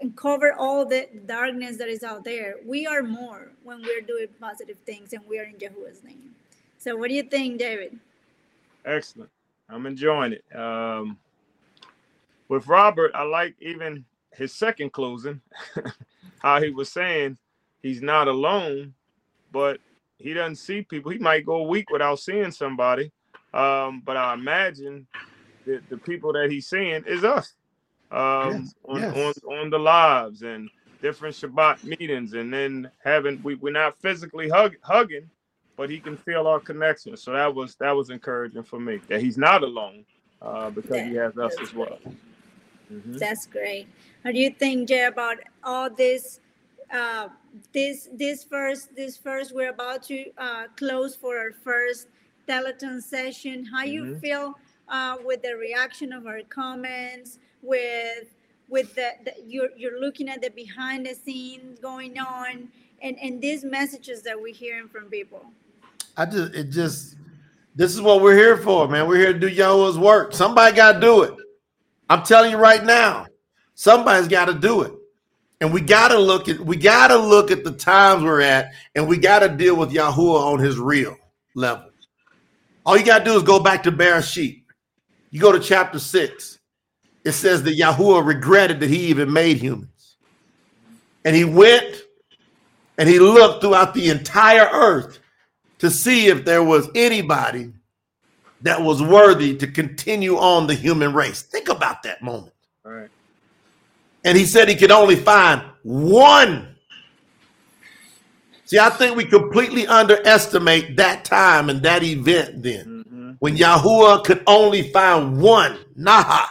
and cover all the darkness that is out there. We are more when we're doing positive things and we are in Yahuwah's name. So, what do you think, David? Excellent. I'm enjoying it. Um, with Robert, I like even his second closing, (laughs) how he was saying he's not alone, but he doesn't see people. He might go a week without seeing somebody. Um, but I imagine that the people that he's seeing is us um, Yes, on, yes. on on the lives and different Shabbat meetings, and then having we, we're not physically hug, hugging, but he can feel our connection. So that was that was encouraging for me that he's not alone uh, because he has us as well. Mhm. That's great. How do you think, Jay, about all this? Uh, this this first this first we're about to uh, close for our first telethon session. How you Mhm. feel uh, with the reaction of our comments? With with the, the you're you're looking at the behind the scenes going on, and and these messages that we're hearing from people. I just it just this is what we're here for, man. We're here to do Yahweh's work. Somebody got to do it. I'm telling you right now, somebody's got to do it. And we got to look at we got to look at the times we're at, and we got to deal with Yahuwah on his real level. All you got to do is go back to Bereshit. You go to chapter six. It says that Yahuwah regretted that he even made humans, and he went and he looked throughout the entire earth to see if there was anybody that was worthy to continue on the human race. Think about that moment. All right. And he said he could only find one. See, I think we completely underestimate that time and that event then Mhm. when Yahuwah could only find one, Naha,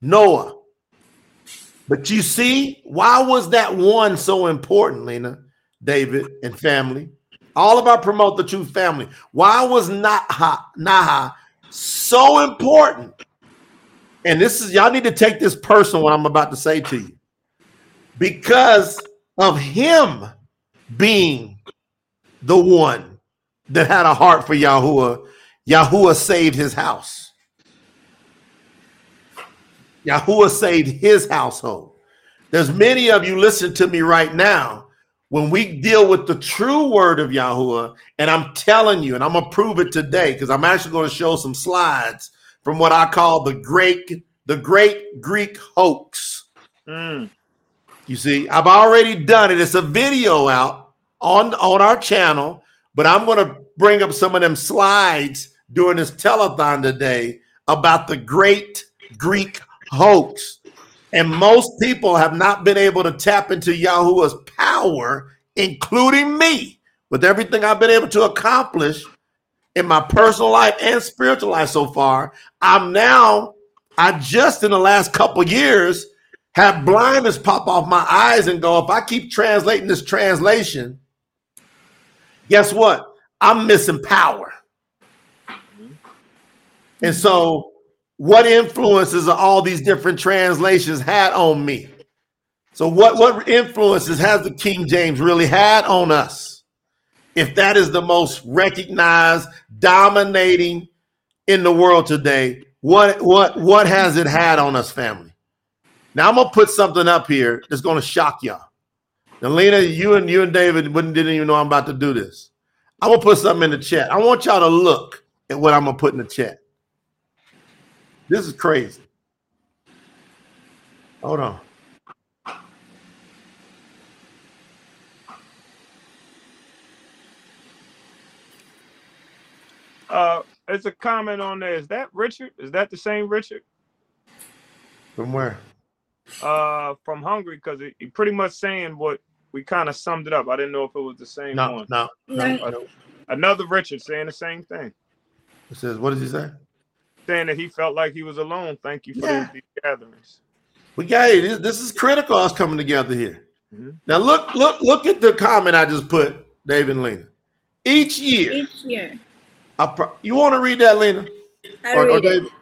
Noah. But you see, why was that one so important, Lina? David and family, all of our promote the truth family. Why was Naha, Naha so important? And this is y'all need to take this personal what I'm about to say to you. Because of him being the one that had a heart for Yahuwah, Yahuwah saved his house. Yahuwah saved his household. There's many of you listen to me right now. When we deal with the true word of Yahuwah, and I'm telling you, and I'm gonna prove it today because I'm actually going to show some slides from what I call the great, the great Greek hoax. Mm. You see, I've already done it. It's a video out on on our channel, but I'm going to bring up some of them slides during this telethon today about the great Greek hoax. And most people have not been able to tap into Yahuwah's power, including me, with everything I've been able to accomplish in my personal life and spiritual life so far. I'm now, I just in the last couple years have blindness pop off my eyes and go, if I keep translating this translation, guess what? I'm missing power. And so, what influences are all these different translations had on me? So, what, what influences has the King James really had on us? If that is the most recognized, dominating in the world today, what what what has it had on us, family? Now I'm gonna put something up here that's gonna shock y'all. Now, Lina, you and you and David wouldn't didn't even know I'm about to do this. I'm gonna put something in the chat. I want y'all to look at what I'm gonna put in the chat. This is crazy. Hold on. Uh, there's a comment on there. Is that Richard? Is that the same Richard? From where? Uh, from Hungary, because he, he pretty much saying what we kind of summed it up. I didn't know if it was the same No, one. no, no. No. no. Another Richard saying the same thing, It says, what does he say? Saying that he felt like he was alone. Thank you for Yeah. these, these gatherings. We got it. This, this is critical. Us coming together here. Mhm. Now look, look, look at the comment I just put, David and Lina. Each year, Each year. I pro- you want to read that, Lina? I Or- or read it.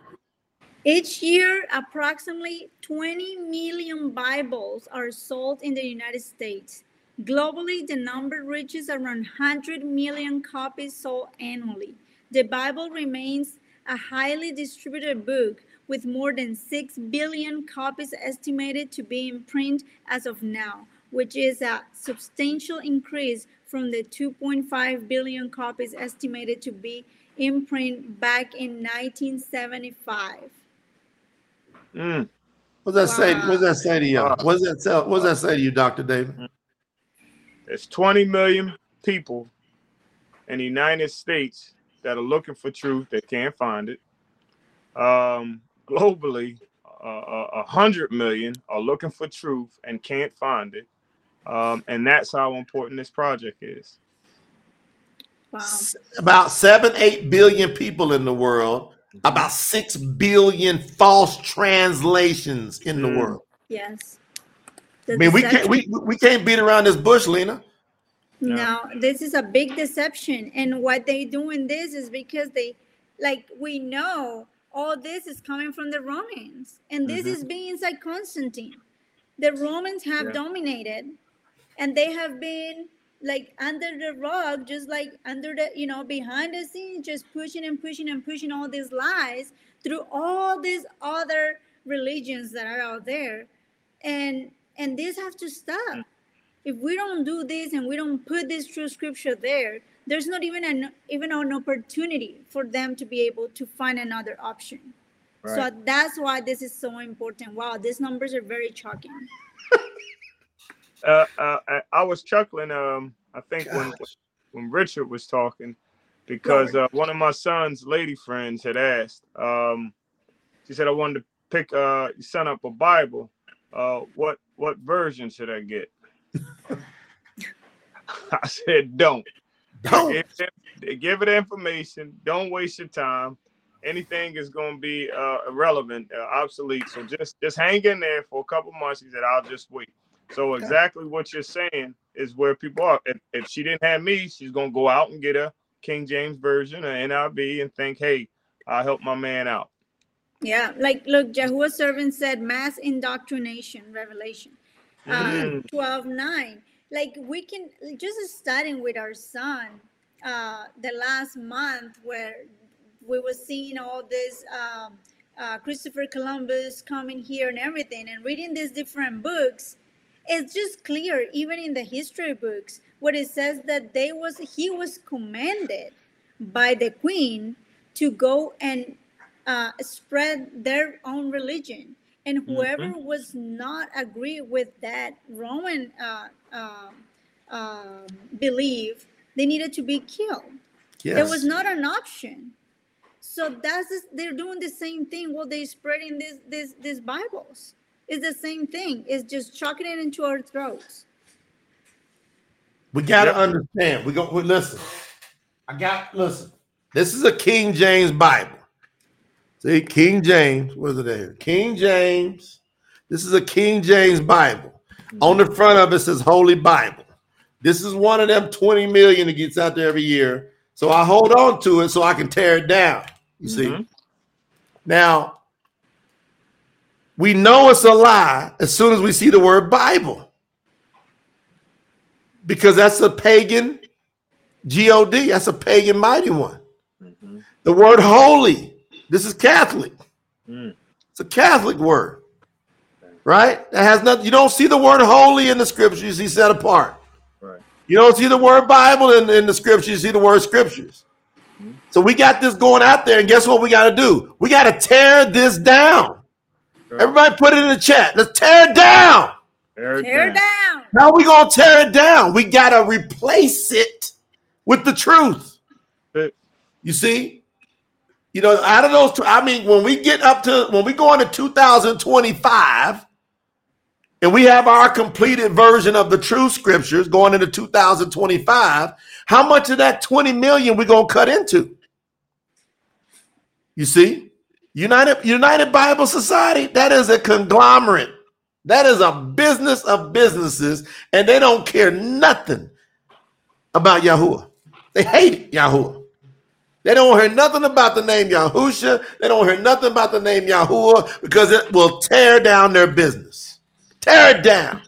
Each year, approximately 20 million Bibles are sold in the United States. Globally, the number reaches around 100 million copies sold annually. The Bible remains a highly distributed book with more than 6 billion copies estimated to be in print as of now, which is a substantial increase from the 2.5 billion copies estimated to be in print back in 1975. Mm. does that say? Wow. What's that say to you? Wow. What's that say? What's that say to you, Doctor David? There's 20 million people in the United States that are looking for truth that can't find it. Um, globally, uh, a hundred million are looking for truth and can't find it. Um, and that's how important this project is. Wow. About seven, eight billion people in the world. About six billion false translations in the Mm. world. Yes. I mean, we can't we we can't beat around this bush, Lina. No, this is a big deception. And what they doing this is because they like we know all this is coming from the Romans. And this Mhm. is being inside Constantine. The Romans have Yeah. dominated and they have been like under the rug, just like under the, you know, behind the scenes, just pushing and pushing and pushing all these lies through all these other religions that are out there. And and this has to stop if we don't do this and we don't put this true scripture there, there's not even an even an opportunity for them to be able to find another option. So that's why this is so important. Wow, these numbers are very shocking. (laughs) Uh, uh, I, I was chuckling. Um, I think when when Richard was talking, because uh, one of my son's lady friends had asked. Um, she said, "I wanted to pick uh, son up a Bible. Uh, what what version should I get?" I said, "Don't. Don't. Give it, give it information. Don't waste your time. Anything is going to be uh, irrelevant, uh, obsolete. So just just hang in there for a couple months." He said, "I'll just wait." So exactly what you're saying is where people are. If, if she didn't have me, she's gonna go out and get a King James version, an NIV, and think, hey, I'll help my man out. Yeah, like look, Jehovah's servant said mass indoctrination, revelation. Uh, Mm. 12 9. Like we can just studying with our son uh the last month where we were seeing all this um uh, Christopher Columbus coming here and everything and reading these different books it's just clear even in the history books what it says that they was he was commanded by the queen to go and uh, spread their own religion and whoever was not agree with that roman uh, um um belief they needed to be killed Yes. there was not an option so that's just, they're doing the same thing while they're spreading this this these bibles it's the same thing it's just chucking it into our throats We got to Yep. understand. We go. We, listen. I got. Listen. This is a King James Bible. See, King James. Where's it there? King James. This is a King James Bible. On the front of it says Holy Bible. This is one of them 20 million that gets out there every year. So I hold on to it so I can tear it down. You see. Mhm. Now, we know it's a lie as soon as we see the word Bible. Because that's a pagan God, that's a pagan mighty one. Mhm. The word holy, this is Catholic. Mm. It's a Catholic word. Right? That has nothing, you don't see the word holy in the scriptures, you see set apart. Right. You don't see the word Bible in, in the scriptures, you see the word scriptures. So we got this going out there, and guess what we got to do? We got to tear this down. Right. Everybody put it in the chat. Let's tear it down. Tear it tear down. down How we going to tear it down? We got to replace it with the truth. You see? You know, out of those, two, I mean, when we get up to, when we go into 2025, and we have our completed version of the true scriptures going into 2025, how much of that 20 million we to cut into? You see? United United Bible Society, that is a conglomerate. That is a business of businesses, and they don't care nothing about Yahuwah. They hate Yahuwah. They don't hear nothing about the name Yahusha. They don't hear nothing about the name Yahuwah because it will tear down their business. Tear it down.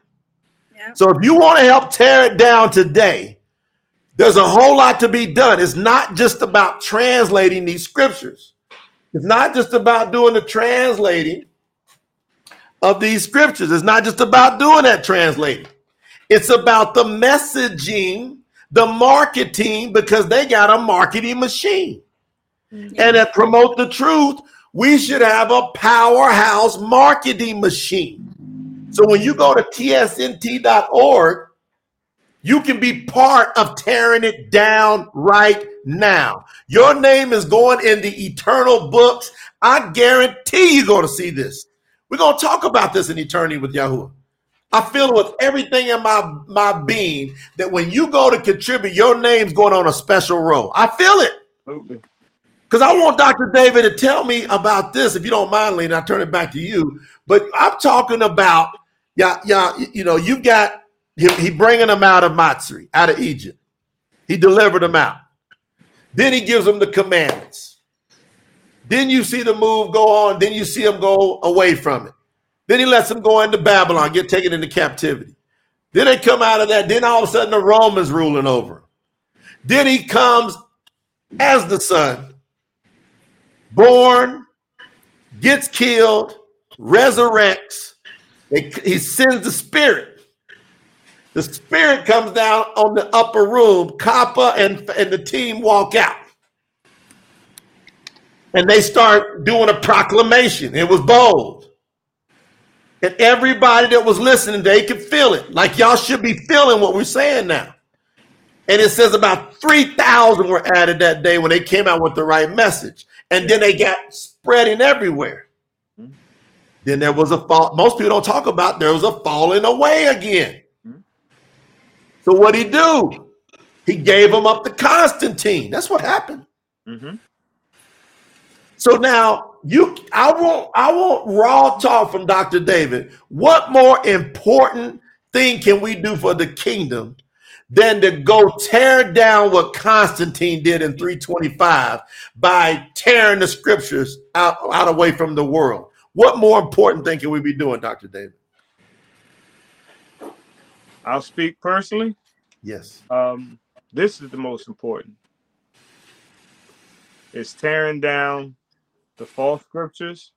yeah So if you want to help tear it down today, there's a whole lot to be done. It's not just about translating these scriptures. It's not just about doing the translating of these scriptures. It's not just about doing that translating. It's about the messaging, the marketing, because they got a marketing machine. Mm-hmm. And at Promote the Truth, we should have a powerhouse marketing machine. So when you go to tsnt.org, you can be part of tearing it down right now. Your name is going in the eternal books. I guarantee you're going to see this. We're going to talk about this in eternity with Yahuwah. I feel with everything in my, my being that when you go to contribute, your name's going on a special row. I feel it. Because I want Dr. David to tell me about this, if you don't mind, Lina. I turn it back to you. But I'm talking about, yeah, yeah, you know, you got he, he bringing them out of Mitsrayim, out of Egypt. He delivered them out. Then he gives them the commandments. Then you see the move go on. Then you see them go away from it. Then he lets them go into Babylon, get taken into captivity. Then they come out of that. Then all of a sudden the Romans ruling over. Then he comes as the son, born, gets killed, resurrects. They- he sends the spirit. The spirit comes down on the upper room. Kepha and, and the team walk out. And they start doing a proclamation. It was bold. And everybody that was listening, they could feel it. Like y'all should be feeling what we're saying now. And it says about 3,000 were added that day when they came out with the right message. And then they got spreading everywhere. Then there was a fall. Most people don't talk about there was a falling away again. So what he do? He gave them up to Constantine. That's what happened. hmm So now you I want I want raw talk from Dr. David. What more important thing can we do for the kingdom than to go tear down what Constantine did in 325 by tearing the scriptures out, out away from the world? What more important thing can we be doing, Dr. David? I'll speak personally. Yes. Um, this is the most important. It's tearing down the false scriptures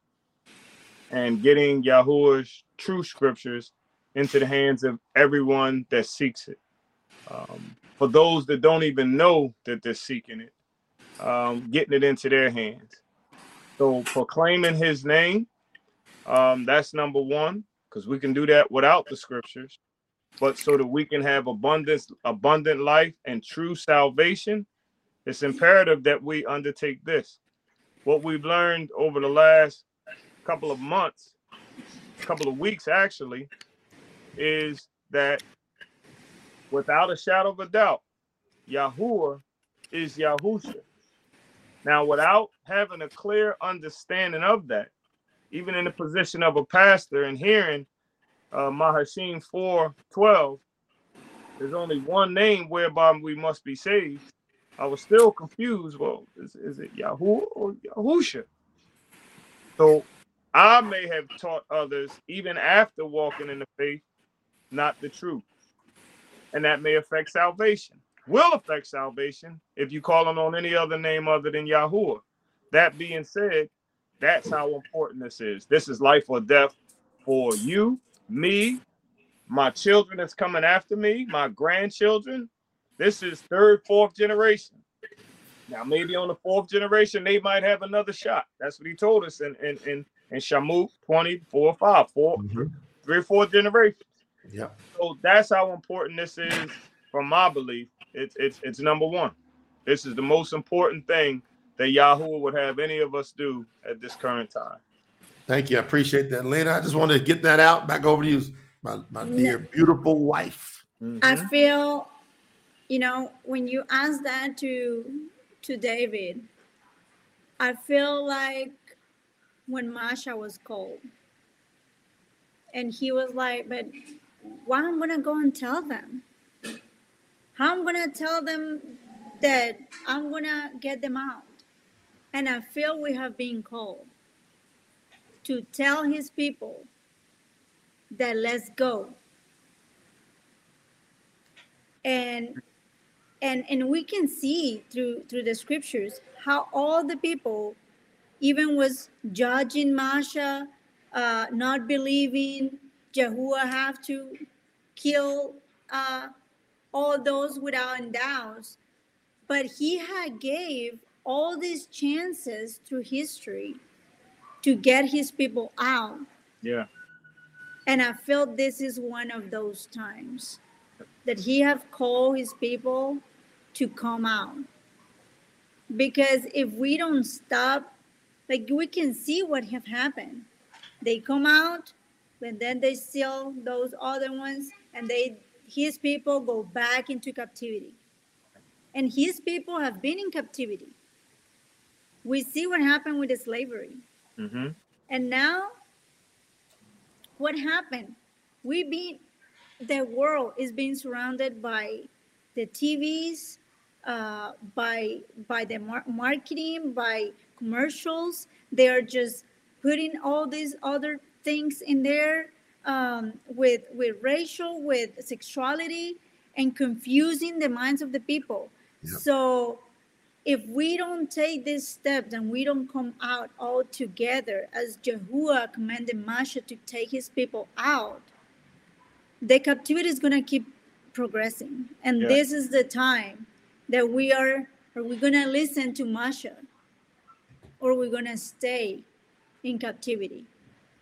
and getting Yahuwah's true scriptures into the hands of everyone that seeks it. Um, for those that don't even know that they're seeking it, um, getting it into their hands. So proclaiming his name, um, that's number one, because we can do that without the scriptures. But so that we can have abundance, abundant life and true salvation, it's imperative that we undertake this. What we've learned over the last couple of months, couple of weeks actually, is that without a shadow of a doubt, Yahuwah is Yahusha. Now, without having a clear understanding of that, even in the position of a pastor and hearing uh, Mahashim 412, there's only one name whereby we must be saved. I was still confused. Well, is, is it Yahoo or Yahusha? So I may have taught others, even after walking in the faith, not the truth. And that may affect salvation. Will affect salvation if you call on any other name other than Yahuwah. That being said, that's how important this is. This is life or death for you, me, my children that's coming after me, my grandchildren. This is third, fourth generation. Now, maybe on the fourth generation, they might have another shot. That's what he told us in in in, in Shamuk 24, 5, 4, Mhm. three or four generations. Yeah. So that's how important this is from my belief. It's it's it's number one. This is the most important thing that Yahuwah would have any of us do at this current time. Thank you. I appreciate that, Lina. I just wanted to get that out. Back over to you, my, my dear, beautiful wife. I Mhm. feel, you know, when you ask that to to David, I feel like when Masha was called, and he was like, "But why am I'm gonna go and tell them? How am I'm gonna tell them that I'm gonna get them out?" And I feel we have been called to tell his people that let's go and and and we can see through through the scriptures how all the people even was judging masha uh not believing jehovah have to kill uh all those without doubts but he had gave all these chances through history to get his people out Yeah. and I felt this is one of those times that he have called his people to come out. Because if we don't stop, like we can see what have happened. They come out, but then they steal those other ones, and they his people go back into captivity. And his people have been in captivity. We see what happened with the slavery. hmm And now, what happened? We be the world is being surrounded by the TVs, uh, by by the mar- marketing, by commercials. They are just putting all these other things in there um, with with racial, with sexuality, and confusing the minds of the people. Yeah. So if we don't take these steps and we don't come out all together as Jehovah commanded Masha to take his people out, the captivity is going to keep progressing. And Yeah. this is the time that we are, are we going to listen to Masha or we're going to stay in captivity?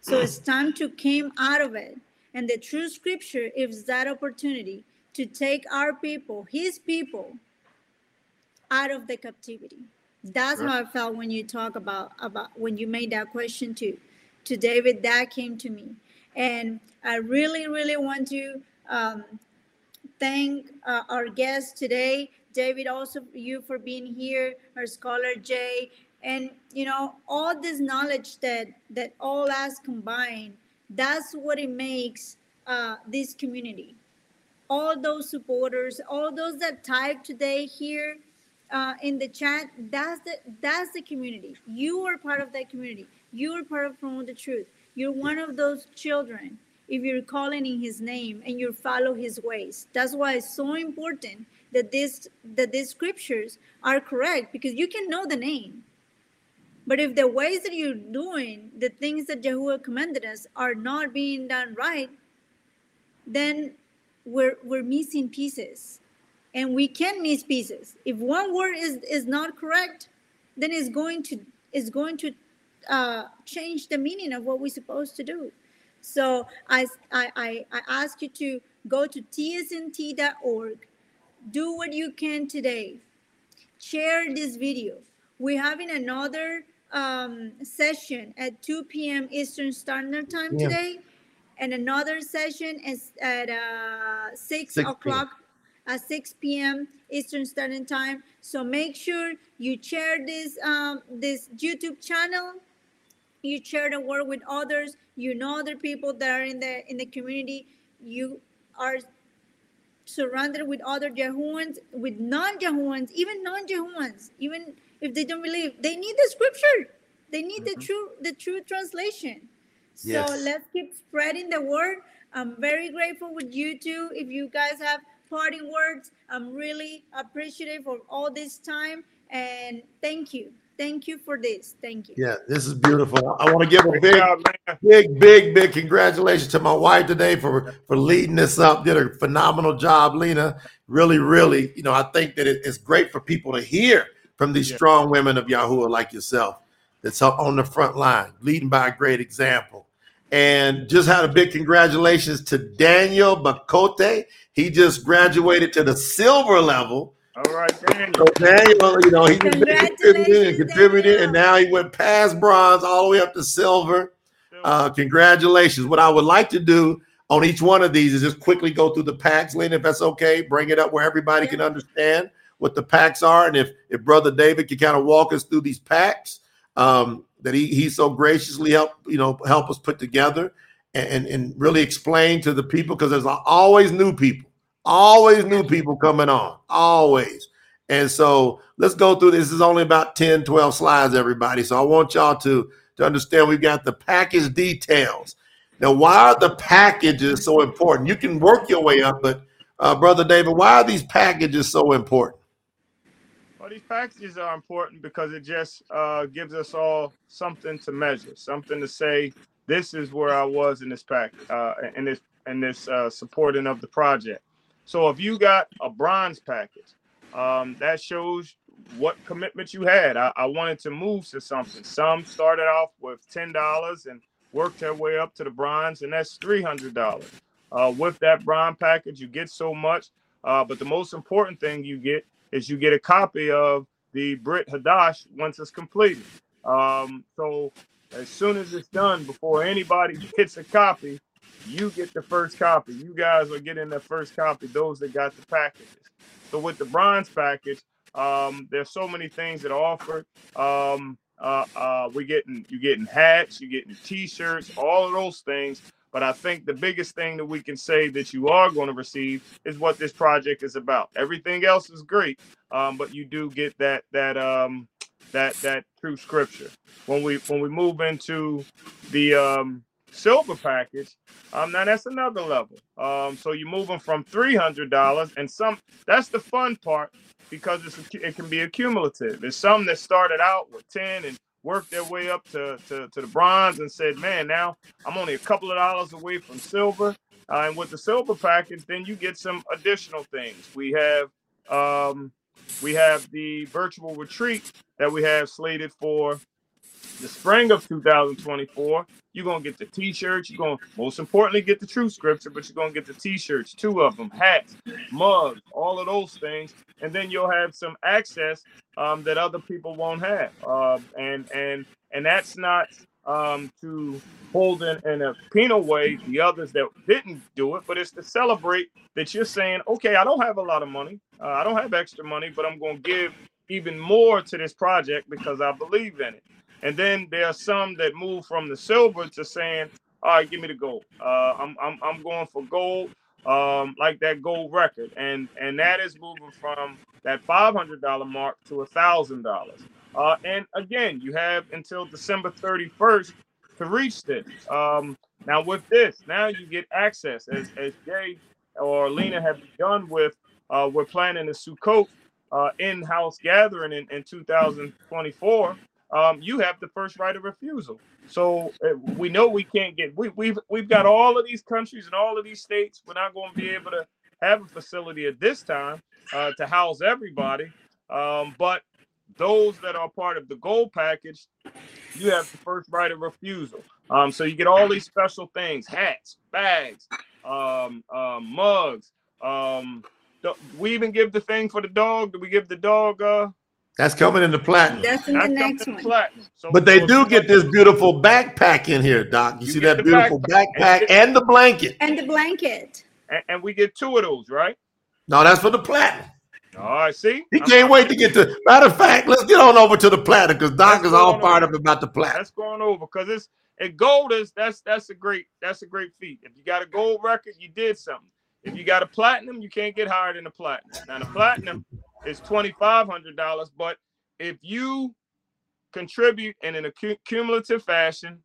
So it's time to come out of it. And the true scripture is that opportunity to take our people, his people, out of the captivity. That's how I felt when you talk about about when you made that question to to David. That came to me, and I really, really want to um, thank uh, our guest today, David. Also, you for being here, our scholar Jay, and you know all this knowledge that that all us combined. That's what it makes uh, this community. All those supporters, all those that type today here uh, in the chat, that's the that's the community. You are part of that community. You are part of promote the truth. You're one of those children if you're calling in his name and you follow his ways. That's why it's so important that this that these scriptures are correct because you can know the name. But if the ways that you're doing, the things that Yahuwah commanded us are not being done right, then we're we're missing pieces. And we can miss pieces. If one word is, is not correct, then it's going to is going to uh, change the meaning of what we're supposed to do. So I, I, I ask you to go to tsnt.org, do what you can today, share this video. We're having another um, session at 2 p.m. Eastern Standard Time yeah. today, and another session is at uh, 6, 6 o'clock at 6 p.m. Eastern Standard Time. So make sure you share this um, this YouTube channel you share the word with others you know other people that are in the in the community you are surrounded with other Jehovahans, with non-Jehovahans, even non-Jehovahans, even if they don't believe, they need the scripture. They need mm-hmm. the true the true translation. Yes. So let's keep spreading the word. I'm very grateful with you too. If you guys have parting words, I'm really appreciative for all this time and thank you. Thank you for this. Thank you. Yeah, this is beautiful. I want to give a big, big, big, big congratulations to my wife today for for leading this up. Did a phenomenal job, Lina. Really, really, you know, I think that it's great for people to hear from these yeah. strong women of Yahuwah like yourself that's up on the front line, leading by a great example. And just had a big congratulations to Daniel Bacote. He just graduated to the silver level all right, Daniel. So Daniel, you know, he contributed and contributed, and now he went past bronze all the way up to silver. Uh, congratulations. What I would like to do on each one of these is just quickly go through the packs, Lynn, if that's okay. Bring it up where everybody yeah. can understand what the packs are, and if if Brother David can kind of walk us through these packs um, that he he so graciously helped, you know help us put together and and really explain to the people because there's always new people Always new people coming on. Always. And so let's go through this. is only about 10, 12 slides, everybody. So I want y'all to, to understand we've got the package details. Now, why are the packages so important? You can work your way up, but uh, Brother David, why are these packages so important? Well, these packages are important because it just uh, gives us all something to measure, something to say, this is where I was in this pack, uh, in this in this uh, supporting of the project. So if you got a bronze package, um, that shows what commitment you had. I, I, wanted to move to something. Some started off with ten dollars and worked their way up to the bronze, and that's three hundred dollars. Uh, with that bronze package, you get so much. Uh, but the most important thing you get is you get a copy of the Briyt Hadash once it's completed. Um, so as soon as it's done, before anybody (laughs) gets a copy, you get the first copy. You guys are getting the first copy, those that got the packages. So with the bronze package, um, there's so many things that are offered. Um, uh, uh, we're getting you're getting hats, you're getting t-shirts, all of those things. But I think the biggest thing that we can say that you are going to receive is what this project is about. Everything else is great, um, but you do get that that um, that that true scripture. When we when we move into the um, silver package, um, now that's another level. Um, so you're moving from three hundred dollars, and some that's the fun part because it's it can be accumulative. There's some that started out with ten and worked their way up to, to, to the bronze and said, man, now I'm only a couple of dollars away from silver. Uh, and with the silver package, then you get some additional things. We have um, we have the virtual retreat that we have slated for the spring of 2024, you're gonna get the t-shirts. You're gonna most importantly get the true scripture, but you're gonna get the t-shirts, two of them, hats, mugs, all of those things, and then you'll have some access um, that other people won't have. Uh, and and and that's not um, to hold in, in a penal way the others that didn't do it, but it's to celebrate that you're saying, okay, I don't have a lot of money, uh, I don't have extra money, but I'm gonna give even more to this project because I believe in it. And then there are some that move from the silver to saying, all right, give me the gold. Uh, I'm I'm I'm going for gold, um, like that gold record, and and that is moving from that five hundred dollar mark to a thousand dollars. Uh, and again, you have until December thirty first to reach this. Um, now with this, now you get access as as Jay or Lina have begun with. Uh, we're planning a Sukkot uh, in-house gathering in, in 2024 um, you have the first right of refusal. So uh, we know we can't get we, we've we've got all of these countries and all of these states. We're not going to be able to have a facility at this time uh, to house everybody. Um, but those that are part of the gold package, you have the first right of refusal. Um, so you get all these special things: hats, bags, um, uh, mugs. Um, we even give the thing for the dog. Do we give the dog uh, that's coming in the platinum. That's in the next one. Platinum. So but they do get this beautiful backpack in here, Doc. You, you see that beautiful backpack, backpack and, and, the blanket. And the blanket. And, and, we get two of those, right? No, that's for the platinum. All right, see? He I'm can't wait to get to matter of fact, let's get on over to the platinum because Doc is all fired up about the platinum. That's going over because it's and gold is that's that's a great that's a great feat. If you got a gold record, you did something. If you got a platinum, you can't get higher than a platinum. Now the platinum is twenty five hundred dollars. But if you contribute in an cumulative fashion,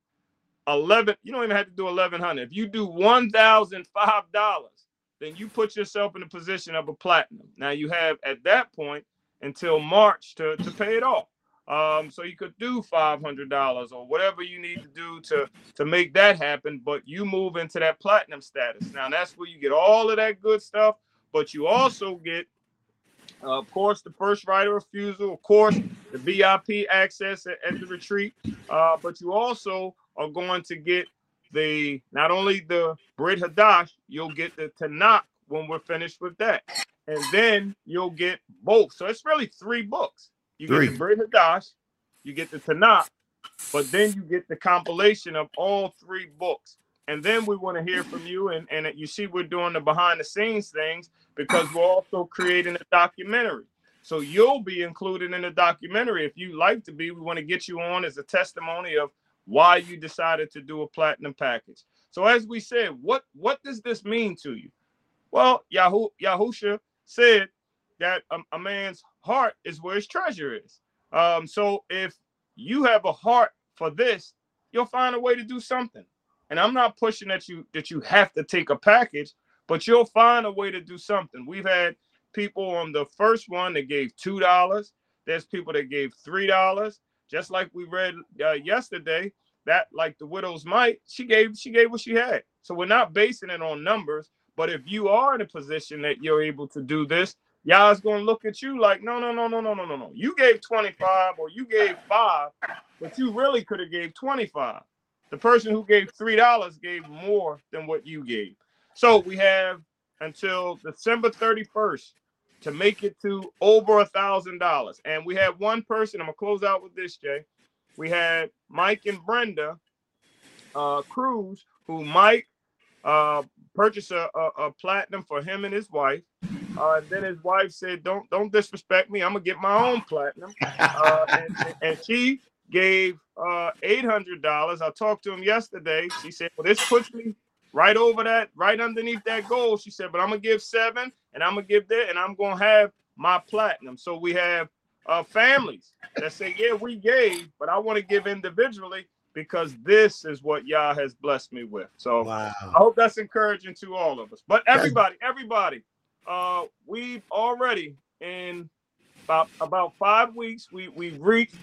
eleven, you don't even have to do eleven hundred. If you do one thousand five dollars, then you put yourself in the position of a platinum. Now you have at that point until March to, to pay it off. Um, so you could do five hundred dollars or whatever you need to do to to make that happen. But you move into that platinum status. Now that's where you get all of that good stuff, but you also get uh, of course, the first right of refusal. Of course, the VIP access at, at the retreat. Uh, but you also are going to get the not only the Briyt Hadash, you'll get the Tanakh when we're finished with that, and then you'll get both. So it's really three books. You three. get the Briyt Hadash, you get the Tanakh, but then you get the compilation of all three books. And then we want to hear from you. And, and you see, we're doing the behind the scenes things because we're also creating a documentary. So you'll be included in the documentary. If you like to be, we want to get you on as a testimony of why you decided to do a platinum package. So as we said, what what does this mean to you? Well, Yahoo Yahusha said that a, a man's heart is where his treasure is. Um, so if you have a heart for this, you'll find a way to do something. And I'm not pushing that you that you have to take a package, but you'll find a way to do something. We've had people on the first one that gave two dollars. There's people that gave three dollars. Just like we read uh, yesterday, that like the widow's mite, she gave she gave what she had. So we're not basing it on numbers. But if you are in a position that you're able to do this, y'all's gonna look at you like, no, no, no, no, no, no, no, no. You gave 25 or you gave five, but you really could have gave 25. The person who gave three dollars gave more than what you gave. So we have until December 31st to make it to over a thousand dollars. And we have one person. I'm gonna close out with this, Jay. We had Mike and Brenda uh, Cruz, who Mike uh, purchased a, a, a, platinum for him and his wife. Uh, and then his wife said, "Don't don't disrespect me. I'm gonna get my own platinum." Uh, and, and, she gave uh, $800. I talked to him yesterday. She said, Well, this puts me right over that, right underneath that goal. She said, But I'm going to give seven and I'm going to give that and I'm going to have my platinum. So we have uh, families that say, Yeah, we gave, but I want to give individually because this is what Yah has blessed me with. So wow. I hope that's encouraging to all of us. But everybody, everybody, uh, we've already in about about five weeks, we we reached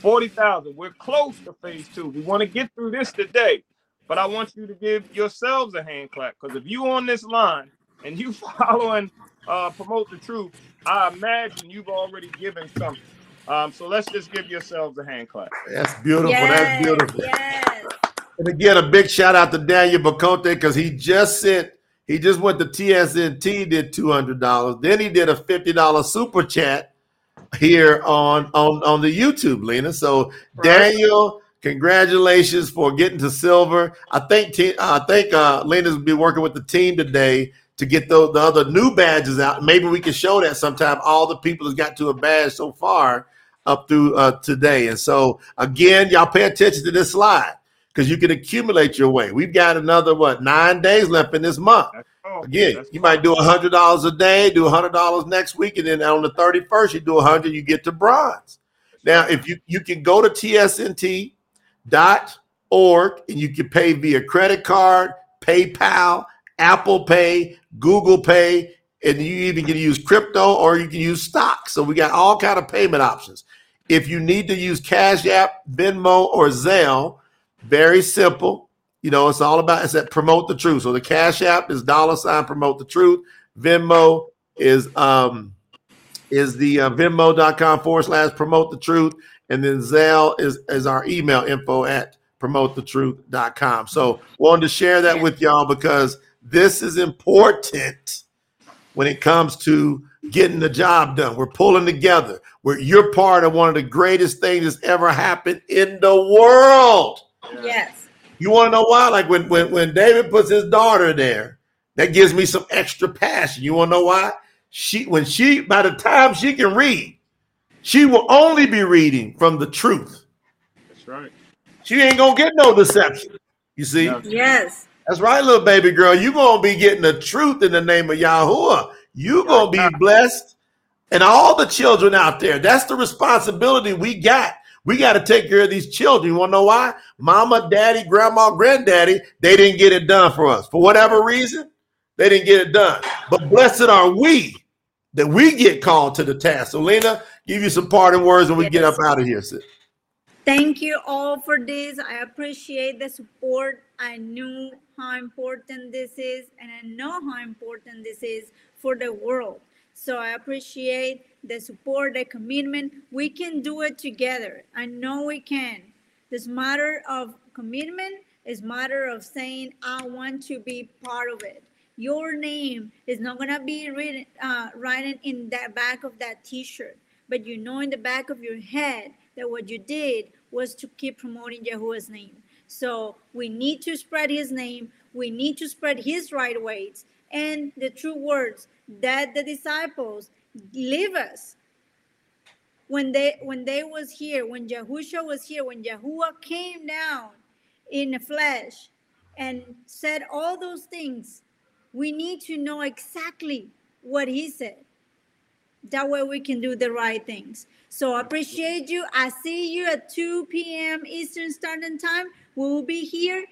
40,000. We're close to phase two. We want to get through this today, but I want you to give yourselves a hand clap because if you on this line and you (laughs) following uh, promote the truth, I imagine you've already given something. Um, so let's just give yourselves a hand clap. That's beautiful. Yes, That's beautiful. Yes. And again, a big shout out to Daniel Baconte because he just sent, he just went to TSNT, did $200. Then he did a $50 super chat here on on on the YouTube, Lina. So right. Daniel, congratulations for getting to silver. I think te- I think uh, Lina's be working with the team today to get the, the other new badges out. Maybe we can show that sometime. All the people has got to a badge so far up through uh, today. And so again, y'all pay attention to this slide because you can accumulate your way. We've got another what nine days left in this month. That's Again, you might do a hundred dollars a day, do a hundred dollars next week, and then on the thirty first, you do a hundred, you get to bronze. Now, if you you can go to tsnt dot org and you can pay via credit card, PayPal, Apple Pay, Google Pay, and you even can use crypto or you can use stock. So we got all kind of payment options. If you need to use Cash App, Venmo, or Zelle, very simple. You know, it's all about it's at promote the truth. So the Cash App is dollar sign promote the truth. Venmo is um is the uh, venmo.com forward slash promote the truth. And then Zelle is, is our email info at promote the promotethetruth.com. So wanted to share that with y'all because this is important when it comes to getting the job done. We're pulling together. We're you're part of one of the greatest things that's ever happened in the world. Yes. You want to know why? Like when when when David puts his daughter there, that gives me some extra passion. You want to know why? She when she by the time she can read, she will only be reading from the truth. That's right. She ain't gonna get no deception. You see? Yes. That's right, little baby girl. You gonna be getting the truth in the name of Yahuwah. You gonna be blessed, and all the children out there. That's the responsibility we got. We got to take care of these children. You want to know why? Mama, daddy, grandma, granddaddy, they didn't get it done for us. For whatever reason, they didn't get it done. But blessed are we that we get called to the task. So, Lina, give you some parting words when we get up out of here, sis. Thank you all for this. I appreciate the support. I knew how important this is, and I know how important this is for the world. So I appreciate the support, the commitment. We can do it together. I know we can. This matter of commitment is matter of saying, I want to be part of it. Your name is not gonna be written, uh, in the back of that T-shirt, but you know in the back of your head that what you did was to keep promoting Yahuwah's name. So we need to spread His name. We need to spread His right ways and the true words that the disciples leave us. When they when they was here when Yahusha was here when Yahuwah came down in the flesh and said all those things we need to know exactly what he said. That way we can do the right things. So I appreciate you. I see you at 2 p.m eastern standard time. We will be here.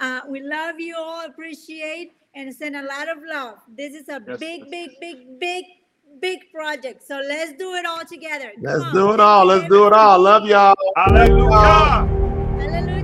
Uh, we love you all. Appreciate and send a lot of love this is a Yes. big big big big big project so let's do it all together Come Let's on. do it all. Let's do it all. Love y'all. Hallelujah. hallelujah